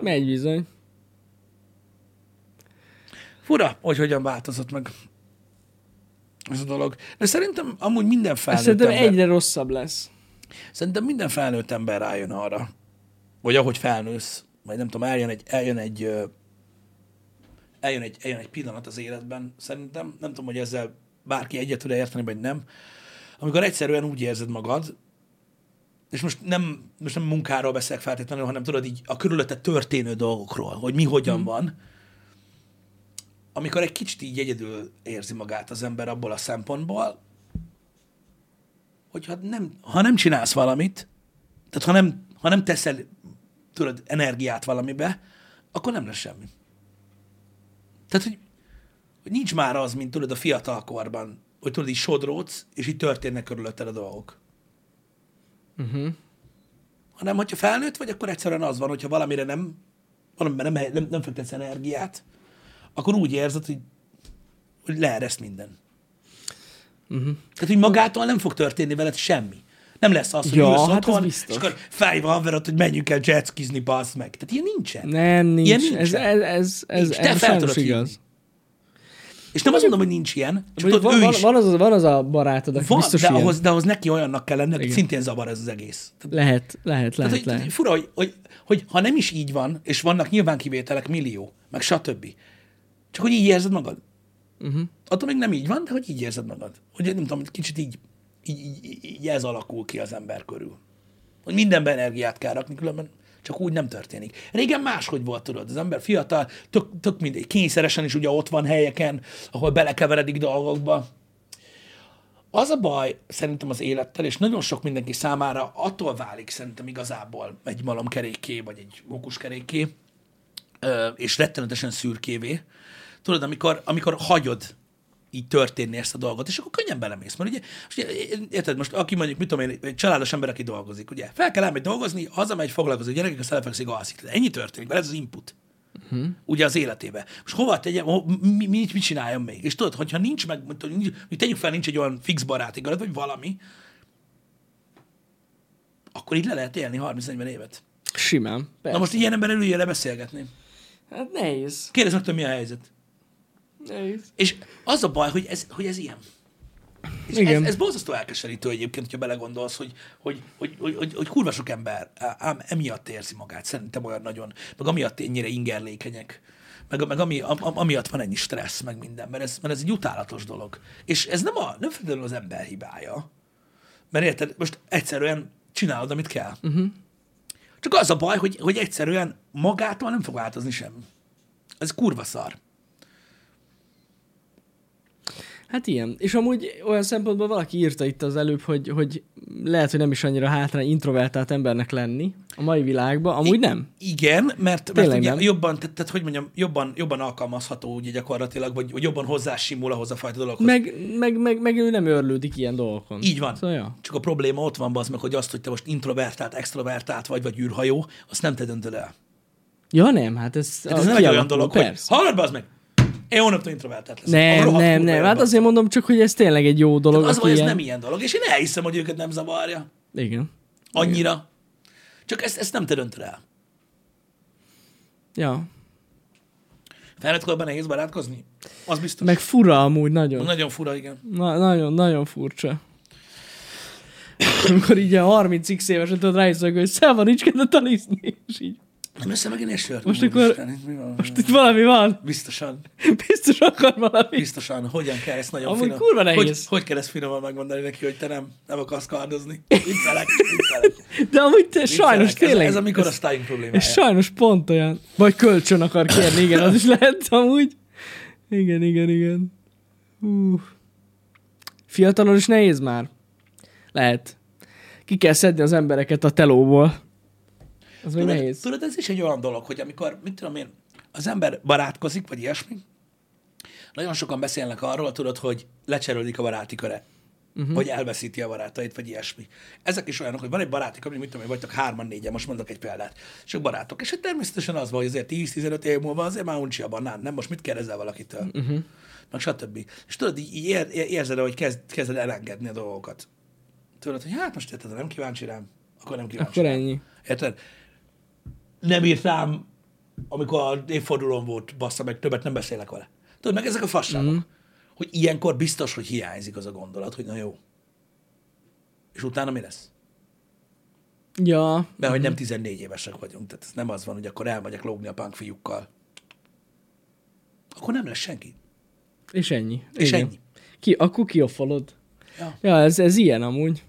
Speaker 2: Megy bizony.
Speaker 1: Fura, hogy hogyan változott meg ez a dolog. De szerintem amúgy minden felnőtt
Speaker 2: szerintem
Speaker 1: ember,
Speaker 2: egyre rosszabb lesz.
Speaker 1: szerintem minden felnőtt ember rájön arra, vagy ahogy felnősz, vagy nem tudom, eljön egy, eljön egy, eljön egy, eljön egy pillanat az életben, szerintem, nem tudom, hogy ezzel bárki egyet tud érteni, vagy nem, amikor egyszerűen úgy érzed magad, és most nem, most nem munkáról beszélek feltétlenül, hanem tudod így a körülötte történő dolgokról, hogy mi hogyan van, amikor egy kicsit így egyedül érzi magát az ember abból a szempontból, hogyha nem, ha nem csinálsz valamit, tehát ha nem, ha nem teszel, tudod, energiát valamibe, akkor nem lesz semmi. Tehát, hogy, nincs már az, mint tudod a fiatalkorban, hogy tudod, így sodródsz, és így történnek körülötted a dolgok.
Speaker 2: Uh-huh.
Speaker 1: Hanem, hogyha felnőtt vagy, akkor egyszerűen az van, hogyha valamire nem, valamire nem, nem, nem fektetsz energiát, akkor úgy érzed, hogy, hogy leereszt minden.
Speaker 2: Uh-huh.
Speaker 1: Tehát, hogy magától nem fog történni veled semmi. Nem lesz az, hogy
Speaker 2: Ja,
Speaker 1: ülsz
Speaker 2: hát ez
Speaker 1: otthon, és akkor felhívva haverod, hogy menjünk el jetskizni, bazd meg. Tehát ilyen nincsen.
Speaker 2: Nem, nincs.
Speaker 1: Ilyen
Speaker 2: ez,
Speaker 1: nincsen.
Speaker 2: ez, ez, ez,
Speaker 1: Nincs. Te
Speaker 2: ez
Speaker 1: fel tudod
Speaker 2: igaz.
Speaker 1: hívni. És nem azt mondom, hogy nincs ilyen, csak tudod,
Speaker 2: van,
Speaker 1: ő is.
Speaker 2: van, az, van az a barátod, aki
Speaker 1: Van,
Speaker 2: biztos
Speaker 1: de
Speaker 2: ilyen.
Speaker 1: ahhoz, de ahhoz neki olyannak kell lenni, hogy szintén zavar ez az egész.
Speaker 2: Lehet, lehet, lehet,
Speaker 1: tehát, hogy,
Speaker 2: lehet.
Speaker 1: hogy fura, hogy, hogy, hogy, ha nem is így van, és vannak nyilván kivételek millió, meg stb. Csak hogy így érzed magad.
Speaker 2: Uh-huh.
Speaker 1: Attól még nem így van, de hogy így érzed magad. Hogy nem tudom, kicsit így, így, így, így ez alakul ki az ember körül. Hogy mindenben energiát kell rakni, különben csak úgy nem történik. Régen máshogy volt, tudod, az ember fiatal, tök, tök mindegy, kényszeresen is ugye ott van helyeken, ahol belekeveredik dolgokba. Az a baj szerintem az élettel, és nagyon sok mindenki számára attól válik szerintem igazából egy malomkerékké, vagy egy mókuskerékké, és rettenetesen szürkévé. Tudod, amikor, amikor hagyod így történni ezt a dolgot, és akkor könnyen belemész. Mert ugye, ugye, érted, most aki mondjuk, mit tudom én, egy családos ember, aki dolgozik, ugye, fel kell elmenni dolgozni, hazamegy, foglalkozik, a gyerekek, aztán elfekszik, alszik. Ennyi történik, mert ez az input. Uh-huh. Ugye az életébe. Most hova tegyem, ho, mi, mi, mit csináljon még? És tudod, hogyha nincs meg, nincs, tegyük fel, nincs egy olyan fix barátigazat, vagy valami, akkor így le lehet élni 30-40 évet.
Speaker 2: Simán.
Speaker 1: Na
Speaker 2: Persze.
Speaker 1: most ilyen ember ülje le beszélgetni.
Speaker 2: Hát nehéz.
Speaker 1: Kérdezz meg, mi a helyzet.
Speaker 2: Nehéz.
Speaker 1: És az a baj, hogy ez, hogy ez ilyen. És
Speaker 2: Igen.
Speaker 1: ez, ez borzasztó elkeserítő egyébként, hogyha belegondolsz, hogy, hogy, hogy, hogy, hogy, hogy kurva sok ember ám emiatt érzi magát, szerintem olyan nagyon, meg amiatt ennyire ingerlékenyek, meg, meg ami, am, amiatt van ennyi stressz, meg minden, mert ez, mert ez egy utálatos dolog. És ez nem, a, nem feltétlenül az ember hibája, mert érted, most egyszerűen csinálod, amit kell. Uh-huh. Csak az a baj, hogy, hogy egyszerűen magától nem fog változni semmi. Ez kurva szar.
Speaker 2: Hát ilyen. És amúgy olyan szempontból valaki írta itt az előbb, hogy, hogy lehet, hogy nem is annyira hátrány introvertált embernek lenni a mai világban. Amúgy nem.
Speaker 1: Igen, mert, mert ugye
Speaker 2: nem.
Speaker 1: jobban, tehát, tehát, hogy mondjam, jobban, jobban alkalmazható ugye gyakorlatilag, vagy, vagy jobban hozzásimul ahhoz a fajta dologhoz.
Speaker 2: Meg, meg, meg, meg ő nem örlődik ilyen dolgokon.
Speaker 1: Így van.
Speaker 2: Szóval, ja.
Speaker 1: Csak a probléma ott van, az meg, hogy azt, hogy te most introvertált, extrovertált vagy, vagy űrhajó, azt nem te döntöd el.
Speaker 2: ja, nem, hát ez,
Speaker 1: Hát ez nem egy olyan dolog,
Speaker 2: persze.
Speaker 1: hogy hallod, az meg, én hónaptól introvertált leszek.
Speaker 2: Nem, nem, nem. Hát azért mondom csak, hogy ez tényleg egy jó dolog.
Speaker 1: Az,
Speaker 2: aki
Speaker 1: hogy ez nem ilyen dolog, és én elhiszem, hogy őket nem zavarja.
Speaker 2: Igen.
Speaker 1: Annyira. Csak ezt, ezt nem te döntöd el.
Speaker 2: Ja.
Speaker 1: Felnőtt korban nehéz barátkozni? Az biztos.
Speaker 2: Meg fura amúgy nagyon.
Speaker 1: Nagyon fura, igen.
Speaker 2: Na, nagyon, nagyon furcsa. Amikor így a 30x évesen tudod rájössz, hogy szelva nincs kedve talizni. És így,
Speaker 1: Nem össze megint egy sört?
Speaker 2: Most akkor-
Speaker 1: itt mi van?
Speaker 2: most itt valami van.
Speaker 1: Biztosan.
Speaker 2: Biztos akar valami.
Speaker 1: Biztosan. Hogyan kell ezt nagyon
Speaker 2: Amúgy
Speaker 1: finom...
Speaker 2: kurva nehéz.
Speaker 1: Hogy, hogy kell ezt finoman megmondani neki, hogy te nem, nem akarsz kardozni? Viccelek, viccelek.
Speaker 2: De amúgy te sajnos
Speaker 1: viccelek.
Speaker 2: tényleg.
Speaker 1: Ez, ez amikor a styling problémája.
Speaker 2: ez sajnos pont olyan. Vagy kölcsön akar kérni, igen, az is lehet amúgy. Igen, igen, igen. Hú. Fiatalon is nehéz már. Lehet. Ki kell szedni az embereket a telóból. Az
Speaker 1: Tudod,
Speaker 2: nehéz.
Speaker 1: tudod, ez is egy olyan dolog, hogy amikor, mit tudom én, az ember barátkozik, vagy ilyesmi, nagyon sokan beszélnek arról, tudod, hogy lecserődik a baráti köre. Uh-huh. Vagy elveszíti a barátait, vagy ilyesmi. Ezek is olyanok, hogy van egy baráti kör, mit tudom én, vagytok hárman, négyen, most mondok egy példát. Csak barátok. És hát természetesen az van, hogy azért 10-15 év múlva azért már uncsi a banán, nem? Most mit kérdezel valakitől? Uh-huh. Meg stb. És tudod, így, ér, érzed, hogy kezd, kezded elengedni a dolgokat. Tudod, hogy hát most érted, nem kíváncsi rám, akkor nem kíváncsi
Speaker 2: Akkor
Speaker 1: rám.
Speaker 2: ennyi.
Speaker 1: Érted? Nem írt rám, amikor a évfordulón volt, bassza meg, többet nem beszélek vele. Tudod, meg ezek a fasságok. Mm. Hogy ilyenkor biztos, hogy hiányzik az a gondolat, hogy na jó. És utána mi lesz?
Speaker 2: Ja,
Speaker 1: Mert hogy nem 14 évesek vagyunk, tehát ez nem az van, hogy akkor elmegyek lógni a punk fiúkkal. Akkor nem lesz senki.
Speaker 2: és ennyi.
Speaker 1: És
Speaker 2: Igen.
Speaker 1: ennyi.
Speaker 2: Ki, akkor kioffolod.
Speaker 1: Ja.
Speaker 2: Ja, ez, ez ilyen amúgy.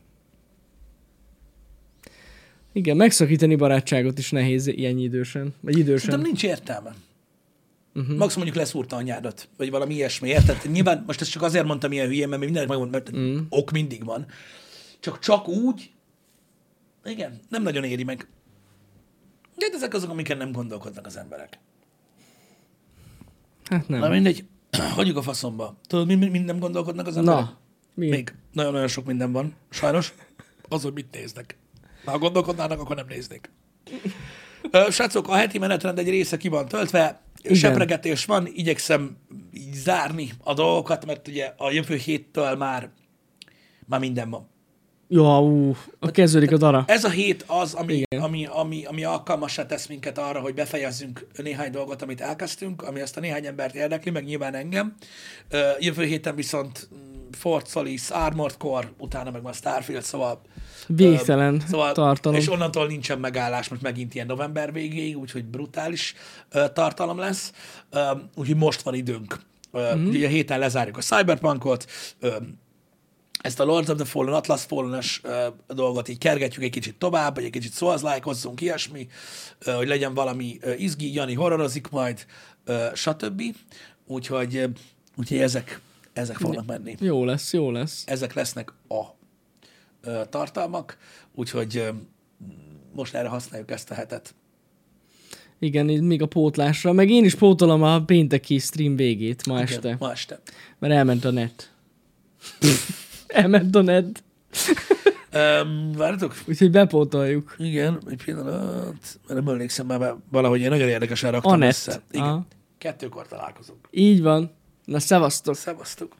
Speaker 2: Igen, megszakítani barátságot is nehéz ilyen idősen. Vagy idősen.
Speaker 1: Szerintem nincs értelme. Uh-huh. Max mondjuk leszúrta anyádat, vagy valami ilyesmi, érted? Nyilván most ezt csak azért mondtam ilyen hülyén, mert mindenki megmond, mert uh-huh. ok mindig van. Csak csak úgy, igen, nem nagyon éri meg. De hát ezek azok, amiken nem gondolkodnak az emberek.
Speaker 2: Hát nem.
Speaker 1: Na mindegy, hagyjuk a faszomba. Tudod, mind, mind nem gondolkodnak az emberek?
Speaker 2: Na, mi?
Speaker 1: Még nagyon-nagyon sok minden van. Sajnos az, hogy mit néznek. Ha gondolkodnának, akkor nem néznék. Srácok, a heti menetrend egy része ki van töltve,
Speaker 2: Igen.
Speaker 1: sepregetés van, igyekszem így zárni a dolgokat, mert ugye a jövő héttől már, már minden van.
Speaker 2: Ja, ú, a kezdődik a dara.
Speaker 1: Ez a hét az, ami, ami, ami, ami alkalmassá tesz minket arra, hogy befejezzünk néhány dolgot, amit elkezdtünk, ami ezt a néhány embert érdekli, meg nyilván engem. Jövő héten viszont mm, Fort Solis, Armored Core, utána meg már Starfield, szóval
Speaker 2: Végtelen
Speaker 1: Szóval,
Speaker 2: tartalom.
Speaker 1: És onnantól nincsen megállás, most megint ilyen november végéig, úgyhogy brutális ö, tartalom lesz. Ö, úgyhogy most van időnk. Ö,
Speaker 2: Mhm.
Speaker 1: mm. Ugye a héten lezárjuk a Cyberpunkot, ö, ezt a Lords of the Fallen, Atlas Fallen-es ö, dolgot így kergetjük egy kicsit tovább, vagy egy kicsit like ilyesmi, ö, hogy legyen valami ö, izgi, Jani horrorozik majd, ö, stb. Úgyhogy, ö, úgyhogy ezek, ezek fognak menni
Speaker 2: Jó lesz, jó lesz.
Speaker 1: ezek lesznek a tartalmak, úgyhogy most erre használjuk ezt a hetet.
Speaker 2: Igen, még a pótlásra. Meg én is pótolom a pénteki stream végét ma
Speaker 1: Igen,
Speaker 2: este.
Speaker 1: Ma este.
Speaker 2: Mert elment a net. elment a net.
Speaker 1: Um, várjatok?
Speaker 2: Úgyhogy bepótoljuk.
Speaker 1: Igen, egy pillanat, mert nem emlékszem már, valahogy én nagyon érdekesen raktam
Speaker 2: Anett.
Speaker 1: össze. Igen.
Speaker 2: Aha.
Speaker 1: Kettőkor találkozunk.
Speaker 2: Így van. Na, szevasztok.
Speaker 1: Szevasztok.